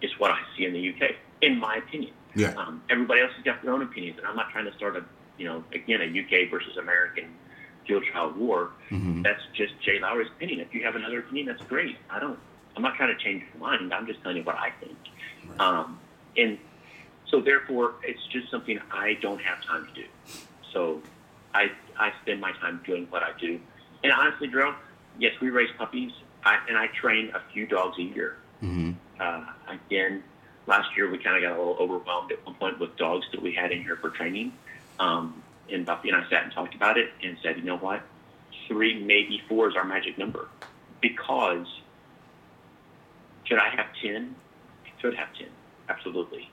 is what I see in the UK, in my opinion. Yeah. Um, everybody else has got their own opinions, and I'm not trying to start a, you know, again, a UK versus American field trial war. Mm-hmm. That's just Jay Lowry's opinion. If you have another opinion, that's great. I don't. I'm not trying to change your mind. I'm just telling you what I think. Um, and so, therefore, it's just something I don't have time to do. So, I I spend my time doing what I do. And honestly, Drew, yes, we raise puppies, I, and I train a few dogs a year. Mm-hmm. Uh, again, last year we kind of got a little overwhelmed at one point with dogs that we had in here for training. Um, and Buffy and I sat and talked about it and said, you know what? Three, maybe four is our magic number. Because should I have 10? I could have 10, absolutely.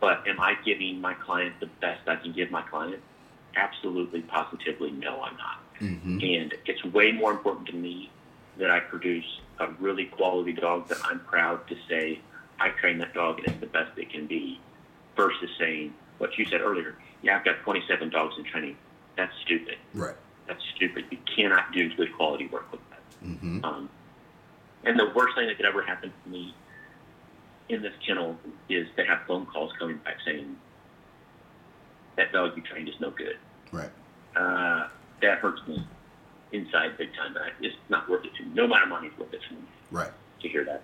But am I giving my client the best I can give my client? Absolutely, positively, no, I'm not. Mm-hmm. And it's way more important to me that I produce a really quality dog that I'm proud to say I trained that dog and it's the best it can be versus saying what you said earlier. Yeah, I've got 27 dogs in training. That's stupid. Right. That's stupid. You cannot do good quality work with that. Mm-hmm. Um, and the worst thing that could ever happen to me in this kennel is to have phone calls coming back saying that dog you trained is no good Right. uh, that hurts me inside big time. I, it's not worth it to me. No amount of money is worth it to me Right. to hear that.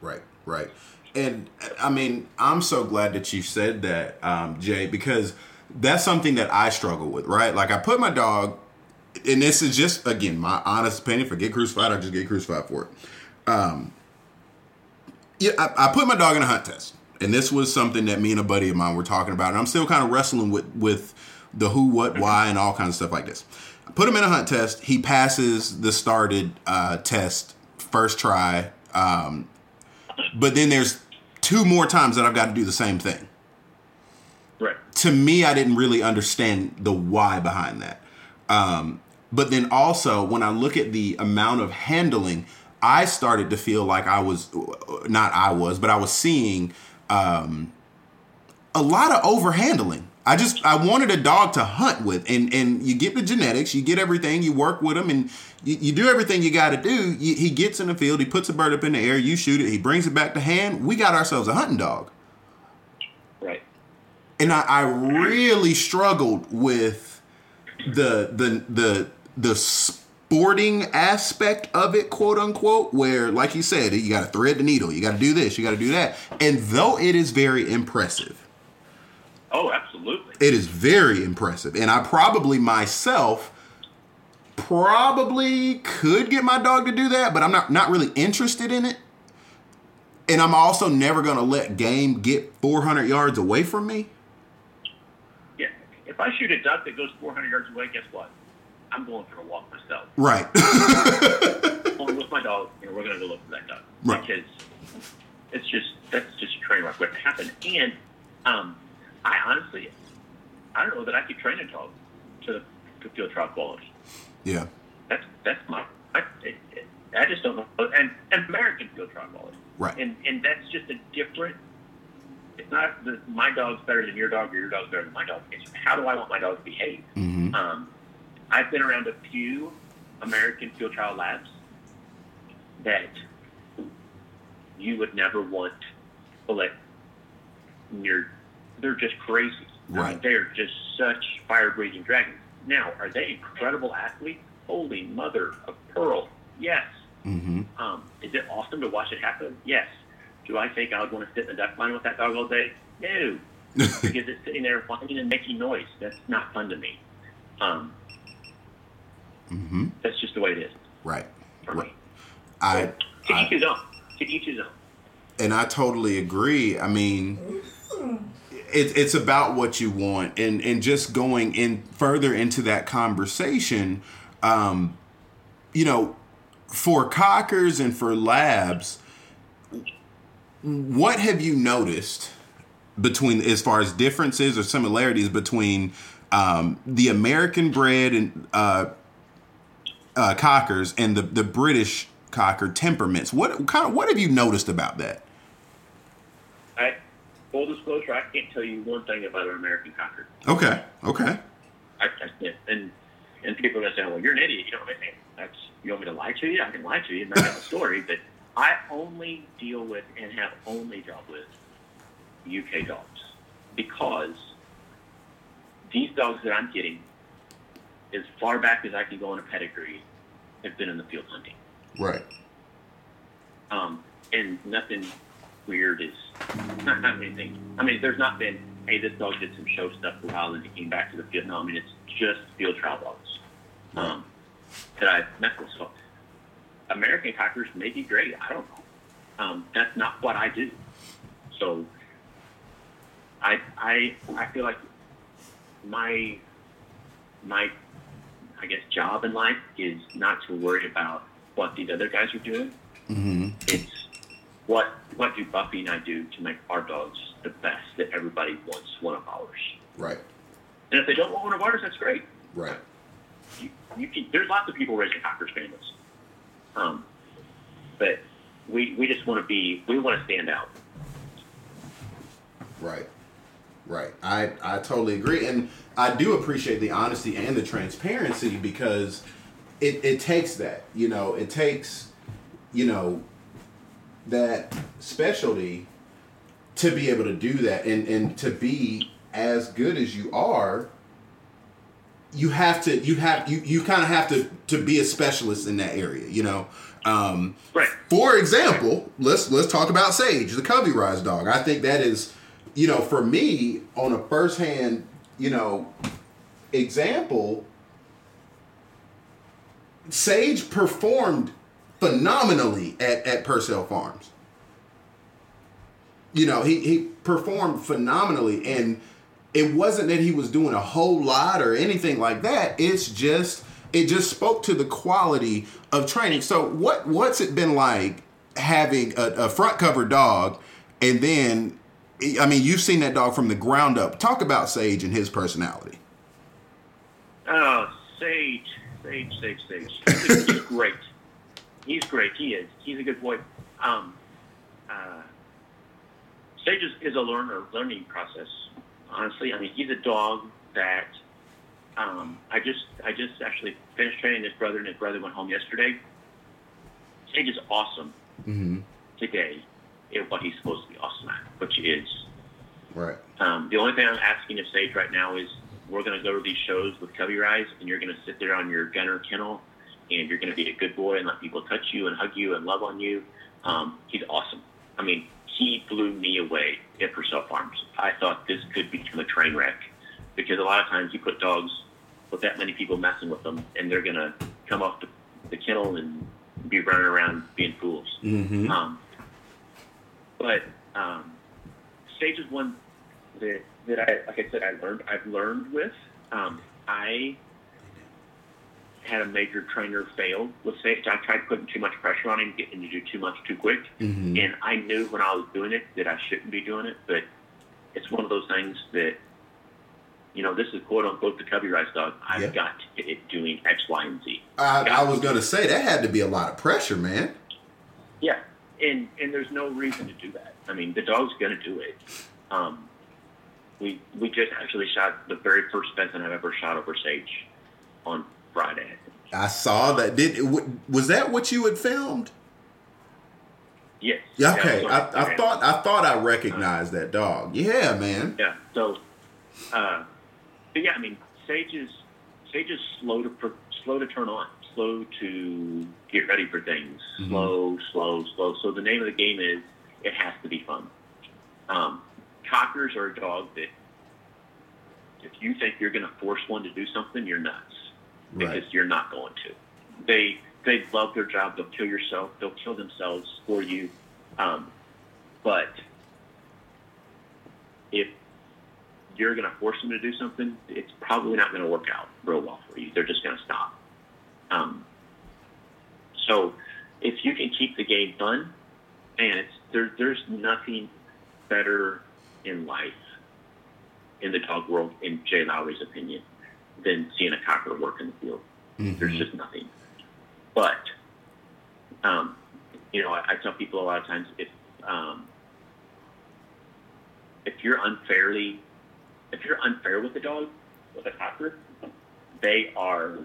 Right, right. And I mean, I'm so glad that you said that, um, Jay, because that's something that I struggle with, right? Like I put my dog, and this is just again my honest opinion. For get crucified, I just get crucified for it. Um, yeah, I, I put my dog in a hunt test, and this was something that me and a buddy of mine were talking about, and I'm still kind of wrestling with with the who, what, why, and all kinds of stuff like this. I put him in a hunt test. He passes the started uh, test first try. Um, but then there's two more times that I've got to do the same thing Right. to me, I didn't really understand the why behind that. Um, but then also, when I look at the amount of handling, I started to feel like I was not I was, but I was seeing um, a lot of overhandling. I just I wanted a dog to hunt with, and and you get the genetics, you get everything, you work with him, and you, you do everything you got to do. You, he gets in the field, he puts a bird up in the air, you shoot it, he brings it back to hand. We got ourselves a hunting dog. Right. And I, I really struggled with the the the the sporting aspect of it, quote unquote, where like you said, you got to thread the needle, you got to do this, you got to do that, and though it is very impressive Oh, absolutely. It is very impressive. And I probably myself probably could get my dog to do that, but I'm not not really interested in it. And I'm also never going to let game get 400 yards away from me. Yeah. If I shoot a duck that goes 400 yards away, guess what? I'm going for a walk myself. Right. I'm with my dog, and we're going to go look for that duck. Right. Because it's just, that's just a train wreck waiting to happen. And, um, I honestly, I don't know that I could train a dog to the field trial quality. yeah. That's that's my. I, it, it, I just don't know. And, and American field trial quality. Right. And and that's just a different. It's not that my dog's better than your dog or your dog's better than my dog. It's how do I want my dog to behave? Mhm. Um, I've been around a few American field trial labs that you would never want to let near they're just crazy. I mean, Right. they're just such fire breathing dragons. Now, are they incredible athletes? Holy mother of pearl. Yes. Mhm. Um, is it awesome to watch it happen? Yes. Do I think I would want to sit in the duck line with that dog all day? No. because it's sitting there whining and making noise. That's not fun to me. Um, mm-hmm. that's just the way it is Right. for Right. me. I, To I each his own. To each his own. and I totally agree. I mean, it, it's about what you want, and and just going in further into that conversation, um, you know, for cockers and for labs, what have you noticed between as far as differences or similarities between um, the American bred and uh, uh, cockers and the the British cocker temperaments? What kind of what have you noticed about that? I, full disclosure, I can't tell you one thing about an American cocker. Okay. Okay. I, I can't. And and people are gonna say, "Well, you're an idiot. You don't know anything." That's you want me to lie to you? I can lie to you and make up a story. But I only deal with and have only dealt with UK dogs because these dogs that I'm getting, as far back as I can go in a pedigree, have been in the field hunting. Right. Um, and nothing weird is not, not anything. I mean, there's not been, hey, this dog did some show stuff for a while and he came back to the field. No, I mean, it's just field trial dogs um, that I've met with. So American cockers may be great. I don't know. Um, that's not what I do. So I, I, I feel like my, my, I guess, job in life is not to worry about what these other guys are doing Mm-hmm. it's what what do Buffy and I do to make our dogs the best that everybody wants one of ours. Right. And if they don't want one of ours, that's great. Right. You, you can, there's lots of people raising cockers families, um, but we we just want to be we want to stand out. Right. Right. I I totally agree, and I do appreciate the honesty and the transparency because it it takes that. You know, it takes you know that specialty to be able to do that and and to be as good as you are you have to you have you, you kind of have to to be a specialist in that area you know um Right. for example let's let's talk about sage the covey rise dog i think that is you know for me on a first hand you know example sage performed phenomenally at, at Pursell Farms you know he, he performed phenomenally and it wasn't that he was doing a whole lot or anything like that it's just it just spoke to the quality of training so what what's it been like having a, a front cover dog and then I mean, you've seen that dog from the ground up. Talk about Sage and his personality. Oh, Sage, Sage, Sage, Sage. He's, great. He's great. He is. He's a good boy. Um, uh, Sage is, is a learner, learning process. Honestly, I mean, he's a dog that um, I just, I just actually finished training his brother, and his brother went home yesterday. Sage is awesome Mm-hmm. today at what he's supposed to be awesome at, which is Right. um, the only thing I'm asking of Sage right now is we're going to go to these shows with Covey Rise, and you're going to sit there on your gunner kennel, and if you're going to be a good boy and let people touch you and hug you and love on you. Um, he's awesome. I mean, he blew me away at Pursell Farms. I thought this could become a train wreck because a lot of times you put dogs with that many people messing with them, and they're going to come off the, the kennel and be running around being fools. Mm-hmm. Um, but um, Sage is one that that I, like I said, I learned. I've learned with. Um, I had a major trainer fail with Sage. I tried putting too much pressure on him, getting him to do too much too quick, Mm-hmm. and I knew when I was doing it that I shouldn't be doing it. But it's one of those things that. You know, this is quote unquote the Covey Rise dog. I've Yeah. got to get it doing X, Y, and Z. I, I was gonna say that had to be a lot of pressure, man. Yeah, and and there's no reason to do that. I mean, the dog's going to do it. Um, we we just actually shot the very first pheasant I've ever shot over sage on Friday. I saw that. Did was that what you had filmed? Yes. Yeah, Okay. I, I thought I thought I recognized that dog. Yeah, man. Yeah. So, uh, but yeah, I mean, Sage is Sage is slow to per, slow to turn on, slow to get ready for things, Mhm. slow, slow, slow. So the name of the game is it has to be fun. Um, cockers are a dog that if you think you're going to force one to do something, you're nuts because Right. you're not going to. They they love their job. They'll kill yourself. They'll kill themselves for you. Um, but if you're going to force them to do something, it's probably not going to work out real well for you. They're just going to stop. Um, so if you can keep the game fun, and it's there, there's nothing better in life in the dog world, in Jay Lowry's opinion, than seeing a cocker work in the field. There's Mhm. just nothing. But, um, you know, I, I tell people a lot of times if um, if you're unfairly, if you're unfair with the dog, with a cocker, they are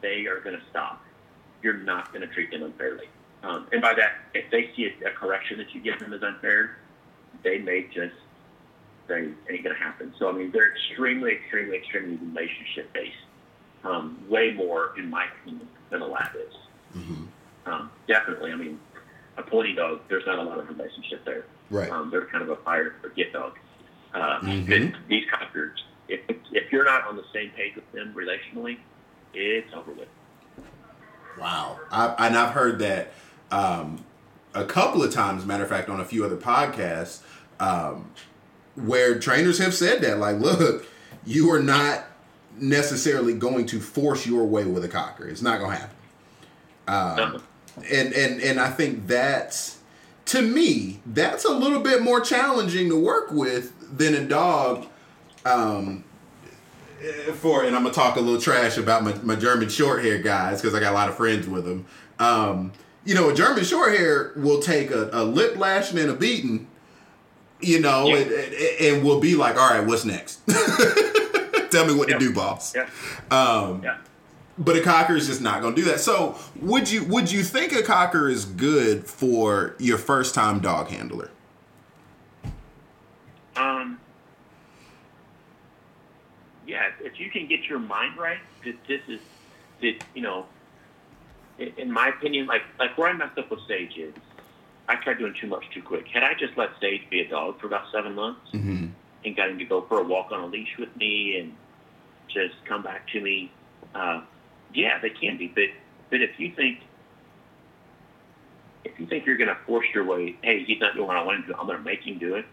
they are going to stop. You're not going to treat them unfairly. Um, and by that, if they see a, a correction that you give them as unfair, they may just they ain't to happen. So I mean, they're extremely, extremely, extremely relationship based. Um, way more, in my opinion, than a lab is. Mhm. Um, definitely. I mean, a pony dog, there's not a lot of relationship there. Right. Um, they're kind of a fire forget dog. Uh, Mhm. but These cockers, if, if you're not on the same page with them relationally, it's over with. Wow. I, and I've heard that um, a couple of times, matter of fact, on a few other podcasts, um, where trainers have said that, like, look, you are not necessarily going to force your way with a cocker. It's not going to happen. Um, and and and I think that's to me that's a little bit more challenging to work with than a dog. Um, for and I'm gonna talk a little trash about my, my German short hair guys because I got a lot of friends with them. Um, you know, a German short hair will take a, a lip lashing and a beating, you know, Yeah. and, and, and will be like, all right, what's next? Tell me what Yeah. to do, boss. Yeah. Um, Yeah. but a cocker is just not going to do that. So, would you would you think a cocker is good for your first time dog handler? Um, yeah, if you can get your mind right, that this is, that you know, in, in my opinion, like like where I messed up with Sage is, I tried doing too much too quick. Had I just let Sage be a dog for about seven months Mm-hmm. and got him to go for a walk on a leash with me and just come back to me, uh, yeah, they can be. But but if you think if you think you're going to force your way, hey, he's not doing what I want him to do, I'm going to make him do it.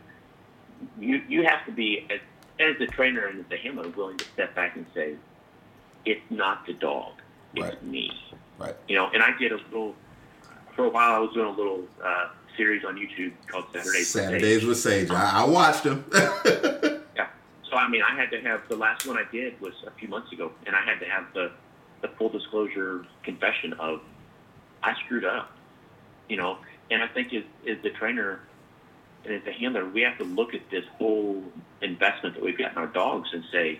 You you have to be as as the trainer and as the handler willing to step back and say, it's not the dog, it's Right. me. Right. You know, and I did a little for a while. I was doing a little uh, series on YouTube called Saturdays. Saturdays with Sage. I, I watched them. yeah. So I mean, I had to have the last one I did was a few months ago, and I had to have the the full disclosure confession of I screwed up. You know, and I think as, as the trainer and as the handler, we have to look at this whole investment that we've got in our dogs and say,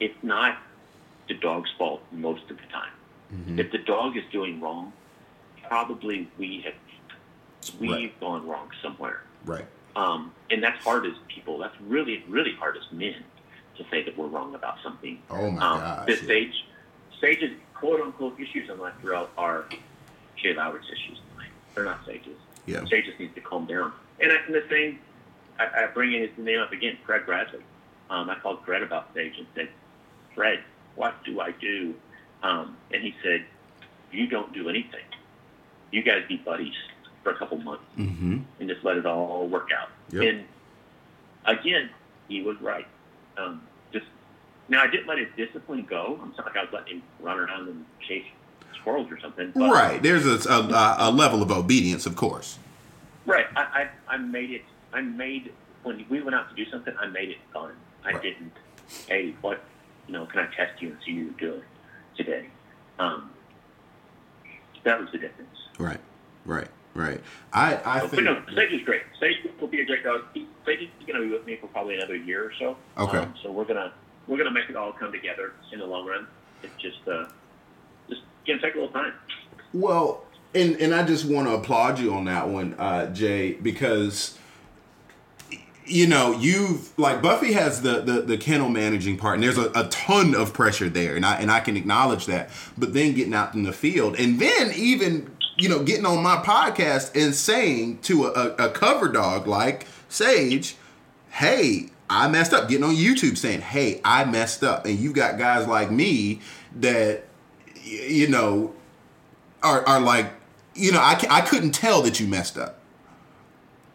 it's not the dog's fault most of the time. Mm-hmm. If the dog is doing wrong, probably we have we've right. gone wrong somewhere. Right. Um, and that's hard as people. That's really, really hard as men to say that we're wrong about something. Oh my um, gosh. This yeah. stage, Sage's quote unquote issues in life throughout are Jay Lowry's issues in life. They're not Sage's. Yeah. Sage just needs to calm down. And I, and the same, I, I bring in his name up again, Fred Bradley. Um, I called Fred about Sage and said, Fred, what do I do? Um, and he said, you don't do anything. You guys be buddies for a couple months mm-hmm. and just let it all work out. Yep. And again, he was right. Um, just now, I didn't let his discipline go. I'm not like I was letting him run around and chase squirrels or something. But, right. There's a, a, a, level of obedience, of course. Right. I, I, I made it. I made when we went out to do something. I made it fun. I right. didn't. Hey, what? You know, can I test you and see you do it today? Um, that was the difference. Right. Right. Right. I, I but, think. But no, Sage is great. Sage will be a great dog. Sage is going to be with me for probably another year or so. Okay. Um, so we're gonna we're gonna make it all come together in the long run. It's just uh, just gonna take a little time. Well, and and I just want to applaud you on that one, uh, Jay, because you know you've like Buffy has the, the the kennel managing part, and there's a, a ton of pressure there, and I and I can acknowledge that. But then getting out in the field, and then even you know, getting on my podcast and saying to a, a, cover dog like Sage, hey, I messed up. Getting on YouTube saying, hey, I messed up. And you've got guys like me that, you know, are, are like, you know, I, I couldn't tell that you messed up.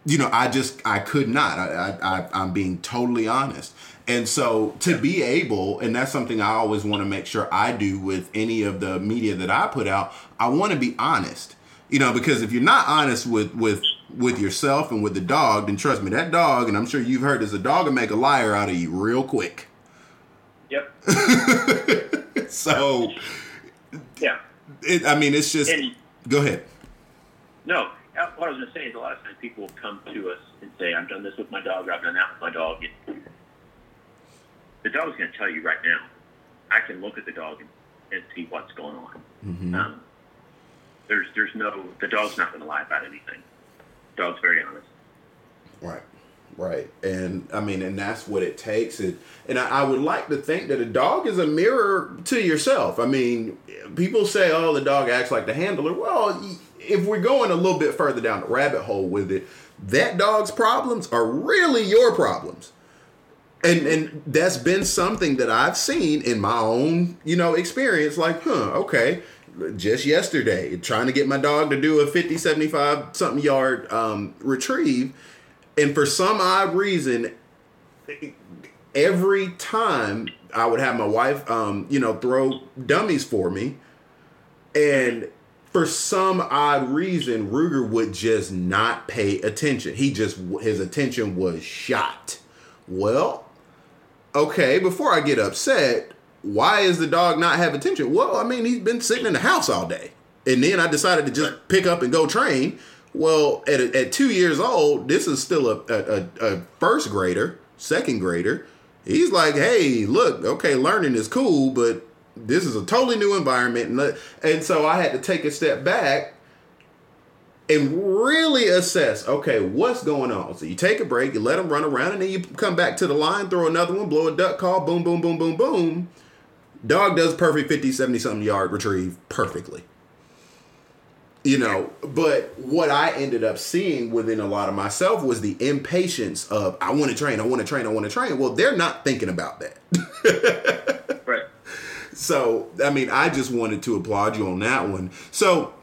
You know, I just, I could not. I, I, I'm being totally honest. And so to be able, and that's something I always want to make sure I do with any of the media that I put out, I want to be honest. You know, because if you're not honest with with with yourself and with the dog, then trust me, that dog, and I'm sure you've heard this, a dog will make a liar out of you real quick. Yep. so Yeah. It, I mean, it's just. And, go ahead. No, uh, what I was going to say is a lot of times people will come to us and say, "I've done this with my dog, or I've done that with my dog." And, the dog's going to tell you right now. I can look at the dog and, and see what's going on. Mm-hmm. Um, there's there's no the dog's not going to lie about anything. The dog's very honest. Right. Right. And I mean, and that's what it takes. It, and I, I, would like to think that a dog is a mirror to yourself. I mean, people say, oh, the dog acts like the handler. Well, if we're going a little bit further down the rabbit hole with it, that dog's problems are really your problems and and that's been something that I've seen in my own you know experience like huh okay just yesterday trying to get my dog to do a 50 75 something yard um, retrieve. And for some odd reason every time I would have my wife um, you know throw dummies for me. And for some odd reason Ruger would just not pay attention. He just his attention was shot. Well okay, before I get upset, why is the dog not have attention? Well, I mean, he's been sitting in the house all day. And then I decided to just pick up and go train. Well, at, at two years old, this is still a, a, a first grader, second grader. He's like, hey, look, okay, learning is cool, but this is a totally new environment. And, and so I had to take a step back and really assess okay what's going on so you take a break you let them run around and then you come back to the line throw another one blow a duck call boom boom boom boom boom dog does perfect 50 70 something yard retrieve perfectly. You know but what i ended up seeing within a lot of myself was the impatience of i want to train i want to train i want to train. Well they're not thinking about that. Right. So i mean i just wanted to applaud you on that one. So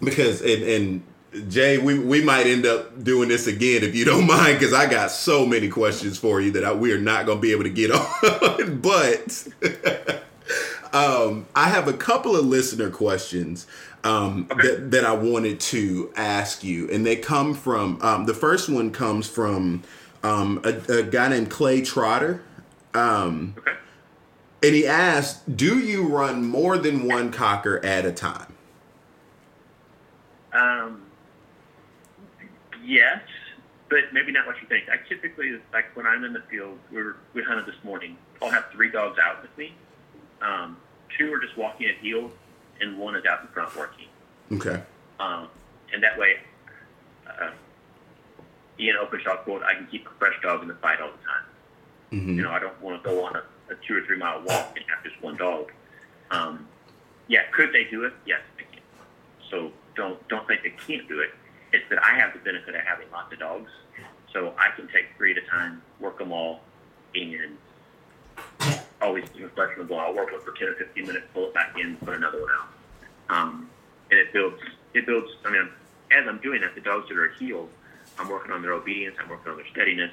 because and, and Jay, we, we might end up doing this again if you don't mind, because I got so many questions for you that I, we are not going to be able to get on. but um, I have a couple of listener questions um, Okay. that, that I wanted to ask you, and they come from um, the first one comes from um, a, a guy named Clay Trotter. Um, Okay. and he asked, "Do you run more than one cocker at a time?" Um, yes, but maybe not what you think. I typically, like when I'm in the field, we're, we hunted this morning. I'll have three dogs out with me. Um, two are just walking at heel, and one is out in front working. Okay. Um, and that way, uh, Ian Openshaw quote, I can keep a fresh dog in the fight all the time. hmm You know, I don't want to go on a, a two or three mile walk and have just one dog. Um, yeah, could they do it? Yes, they can. So don't don't think they can't do it. It's that I have the benefit of having lots of dogs, so I can take three at a time, work them all, and always keep a fresh one going. I'll work one for ten or fifteen minutes, pull it back in, put another one out. Um, and it builds it builds. I mean, as I'm doing that, the dogs that are healed, I'm working on their obedience. I'm working on their steadiness.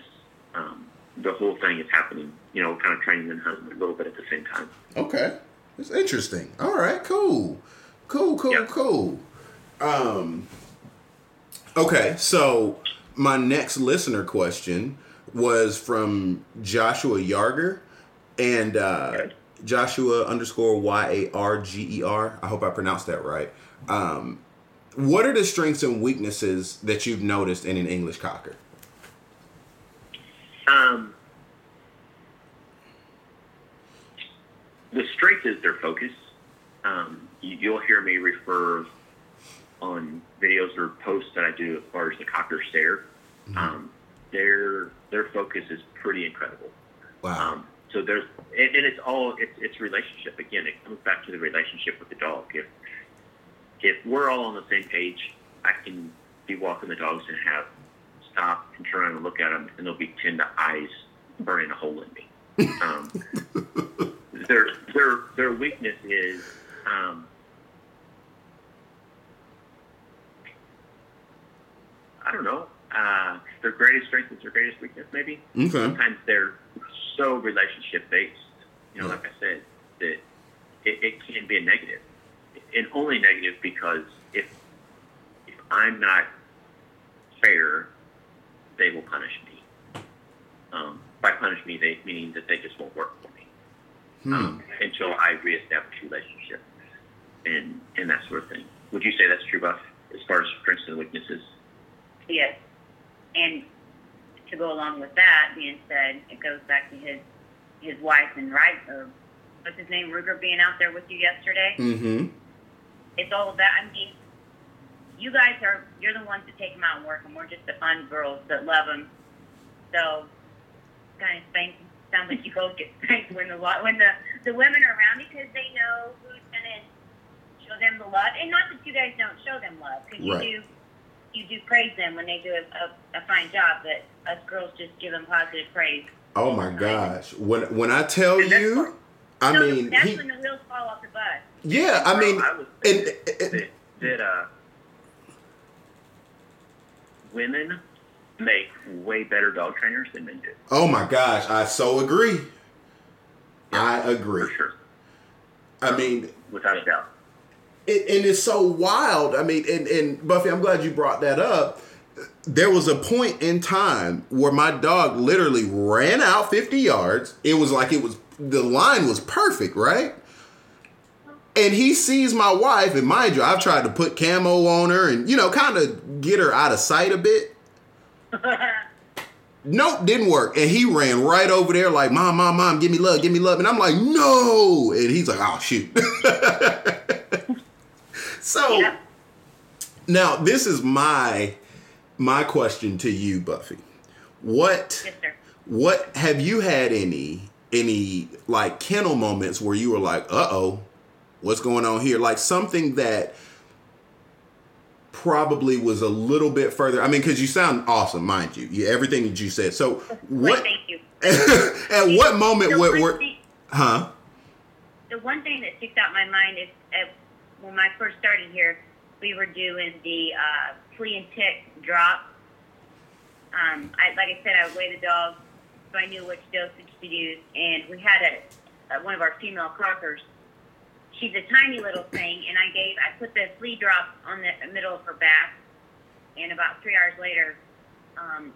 Um, the whole thing is happening. You know, kind of training and hunting a little bit at the same time. Okay. It's interesting. All right, cool. Cool, cool, Yeah. cool. Um Okay, so my next listener question was from Joshua Yarger and uh. Joshua underscore Y A R G E R. I hope I pronounced that right. Um what are the strengths and weaknesses that you've noticed in an English cocker? Um, the strength is their focus. Um, you, you'll hear me refer on videos or posts that I do as far as the cocker stare. Um, their their focus is pretty incredible. Wow. Um, so there's, and, and it's all it's, it's relationship again. It comes back to the relationship with the dog. If if we're all on the same page, I can be walking the dogs and have stop and turn around and look at them, and there'll be ten eyes burning a hole in me. Um, their their their weakness is. Um, I don't know. Uh, their greatest strength is their greatest weakness, maybe okay. sometimes they're so relationship based. You know, Yeah. like I said, that it, it can be a negative, and only negative because if if I'm not fair, they will punish me. Um, by punish me, they meaning that they just won't work for me Hmm. um, until I reestablish relationship and and that sort of thing. Would you say that's true, Buff, as far as strengths and weaknesses? Yes. And to go along with that being said, it goes back to his his wife and right or what's his name, Ruger being out there with you yesterday. Mm-hmm. It's all about I mean you guys are you're the ones that take him out and work and we're just the fun girls that love him. So kind of spank sounds like you both get spanked when the when the the women are around because they know who's gonna show them the love, and not that you guys don't show them love because you Right. do you do praise them when they do a, a, a fine job, but us girls just give them positive praise. Oh my gosh. When when I tell you I so mean that's he, when the wheels fall off the bus. Yeah, I mean I would and, say and- that, that uh, women make way better dog trainers than men do. Oh my gosh, I so agree. I agree. For sure. I mean, Without a doubt. It, and it's so wild. I mean, and, and Buffy, I'm glad you brought that up. There was a point in time where my dog literally ran out 50 yards. It was like it was the line was perfect, right? And he sees my wife, and mind you, I've tried to put camo on her and you know, kind of get her out of sight a bit. Nope, didn't work. And he ran right over there like, Mom, Mom, Mom, give me love, give me love. And I'm like, No. And he's like, Oh, shoot. so Yeah. now this is my my question to you, Buffy. What Yes, what have you had any any like kennel moments where you were like, uh oh, what's going on here? Like something that probably was a little bit further. I mean, because you sound awesome, mind you. you everything that you said. So what thank you. at what moment The were, were thing- huh? the one thing that sticks out in my mind is uh, when I first started here, we were doing the uh, flea and tick drop. Um, I, like I said, I would weigh the dog, so I knew which dosage to use. And we had a, a one of our female cockers she's a tiny little thing, and I gave I put the flea drop on the middle of her back, and about three hours later, um,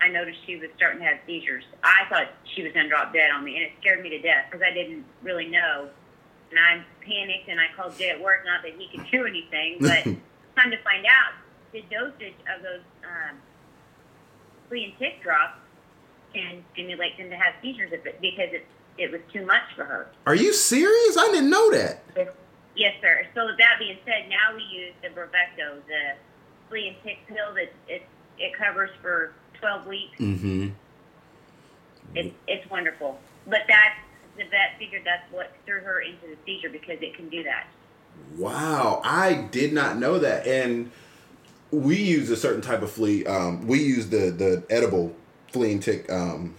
I noticed she was starting to have seizures. I thought she was gonna drop dead on me, and it scared me to death because I didn't really know. And I panicked, and I called Jay at work. Not that he could do anything, but come to find out, the dosage of those um, flea and tick drops can stimulate them to have seizures if it, because it it was too much for her. Are you serious? I didn't know that. Yes, sir. So with that being said, now we use the Bravecto, the flea and tick pill that it it covers for 12 weeks. Mm-hmm. It, it's wonderful. But that the vet figured that's what threw her into the seizure because it can do that. Wow, I did not know that. And we use a certain type of flea. Um, we use the the edible flea and tick um,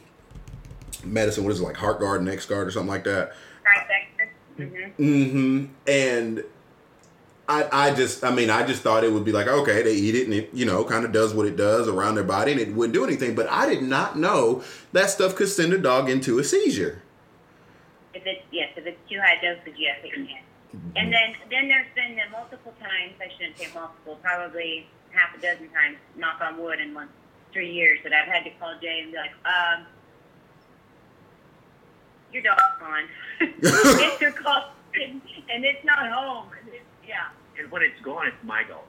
medicine. What is it like? Heartgard, Next Guard, or something like that. Trifecta. Mm-hmm. Mm-hmm. And I, I just, I mean, I just thought it would be like, okay, they eat it and it, you know, kind of does what it does around their body and it wouldn't do anything. But I did not know that stuff could send a dog into a seizure. If it's yes, if it's too high dosage, yes, it can. And then then there's been the multiple times. I shouldn't say multiple, probably half a dozen times. Knock on wood in one three years that I've had to call Jay and be like, um, your dog's gone. it's your call, and, and it's not home. And it's, yeah. And when it's gone, it's my dog.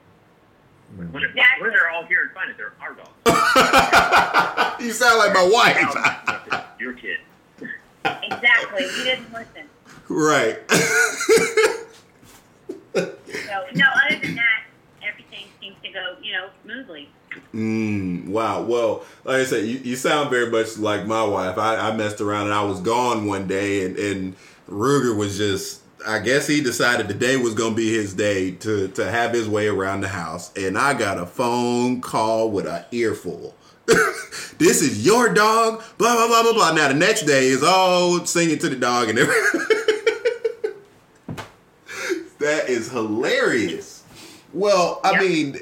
When, when, it, Exactly. when they're all here and fine, they're our dog. you sound like my wife. Your kid. Exactly. He didn't listen. right. So no. Other than that, everything seems to go, you know, smoothly. Mm, wow. Well, like I said, you, you sound very much like my wife. I, I messed around and I was gone one day, and, and Ruger was just. I guess he decided today was going to be his day to, to have his way around the house. And I got a phone call with an earful. this is your dog, blah, blah, blah, blah, blah. Now, the next day is all singing to the dog and everything. that is hilarious. Well, I Yeah. mean,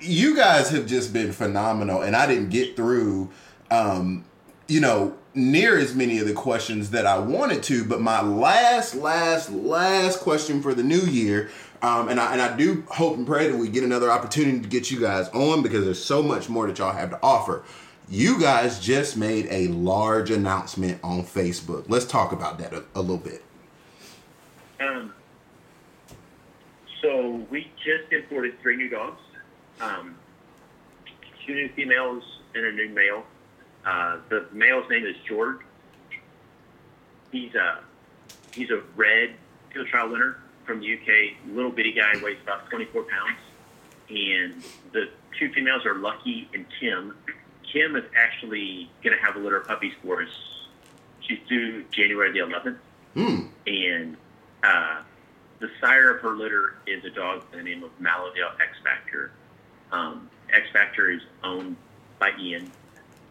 you guys have just been phenomenal, and I didn't get through, um, you know, near as many of the questions that I wanted to. But my last, last, last question for the new year, um, and I and I do hope and pray that we get another opportunity to get you guys on because there's so much more that y'all have to offer. You guys just made a large announcement on Facebook. Let's talk about that a, a little bit. Um, so we just imported three new dogs, um, two new females and a new male. Uh, the male's name is George. He's a he's a red field trial winner from the UK. Little bitty guy, weighs about 24 pounds. And the two females are Lucky and Kim. Kim is actually going to have a litter of puppies for us. She's due January the 11th Hmm. and uh, the sire of her litter is a dog by the name of Maladale X Factor. Um, X Factor is owned by Ian,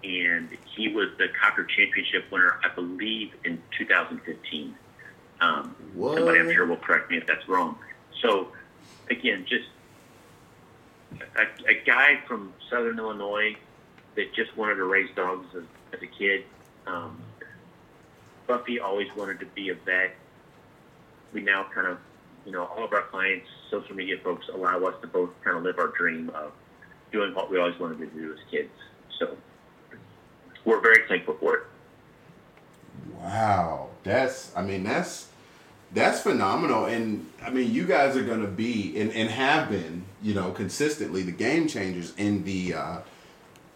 and he was the Cocker Championship winner, I believe, in 2015. Um, somebody I'm sure will correct me if that's wrong. So, again, just a, a guy from Southern Illinois that just wanted to raise dogs as, as a kid. Um, Buffy always wanted to be a vet. We now kind of, you know, all of our clients, social media folks, allow us to both kind of live our dream of doing what we always wanted to do as kids. So we're very thankful for it. Wow, that's I mean that's that's phenomenal, and I mean you guys are gonna be and, and have been you know consistently the game changers in the uh,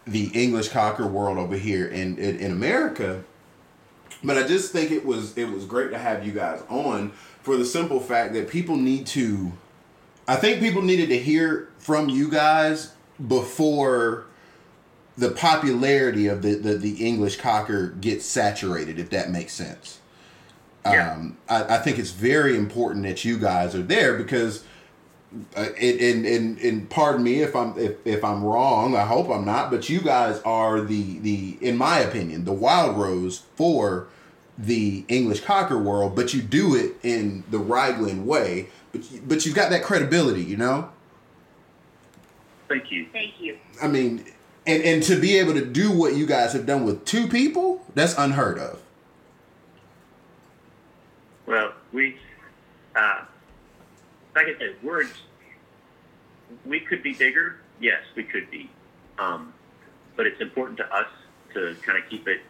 the English cocker world over here in, in in America. But I just think it was it was great to have you guys on for the simple fact that people need to. I think people needed to hear from you guys before the popularity of the, the, the English cocker gets saturated, if that makes sense. Yeah. Um, I, I think it's very important that you guys are there because, uh, and, and, and, and pardon me if I'm if, if I'm wrong. I hope I'm not. But you guys are the the in my opinion the Wildrose for the English cocker world. But you do it in the Ryglen way. But but you've got that credibility, you know. Thank you. Thank you. I mean, and and to be able to do what you guys have done with two people, that's unheard of. Well, we uh, like I said, words. We could be bigger. Yes, we could be. Um, but it's important to us to kind of keep it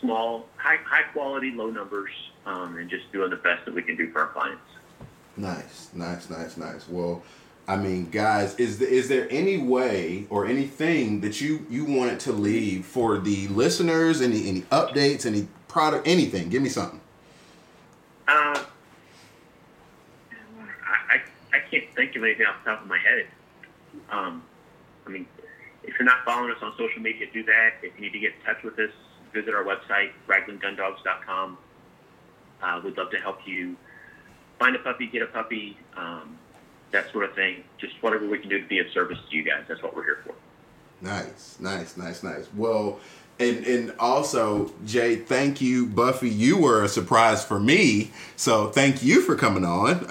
small, high, high quality, low numbers, um, and just doing the best that we can do for our clients. Nice, nice, nice, nice. Well, I mean, guys, is the, is there any way or anything that you you wanted to leave for the listeners? Any any updates? Any product? Anything? Give me something. Uh, I, I I can't think of anything off the top of my head. Um, I mean, if you're not following us on social media, do that. If you need to get in touch with us, visit our website, ryglengundogs.com. Uh, we'd love to help you find a puppy, get a puppy, um, that sort of thing. Just whatever we can do to be of service to you guys. That's what we're here for. Nice, nice, nice, nice. Well, and and also Jay, thank you, Buffy. You were a surprise for me, so thank you for coming on.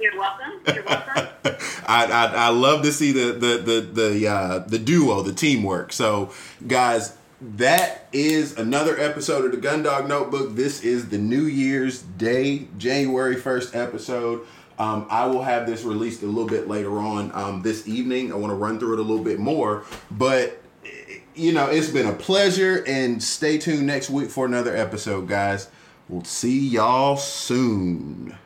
You're welcome. You're welcome. I, I I love to see the the the the uh, the duo, the teamwork. So, guys, that is another episode of the Gundog Notebook. This is the New Year's Day, January first episode. Um, I will have this released a little bit later on um, this evening. I want to run through it a little bit more, but you know, it's been a pleasure. And stay tuned next week for another episode, guys. We'll see y'all soon.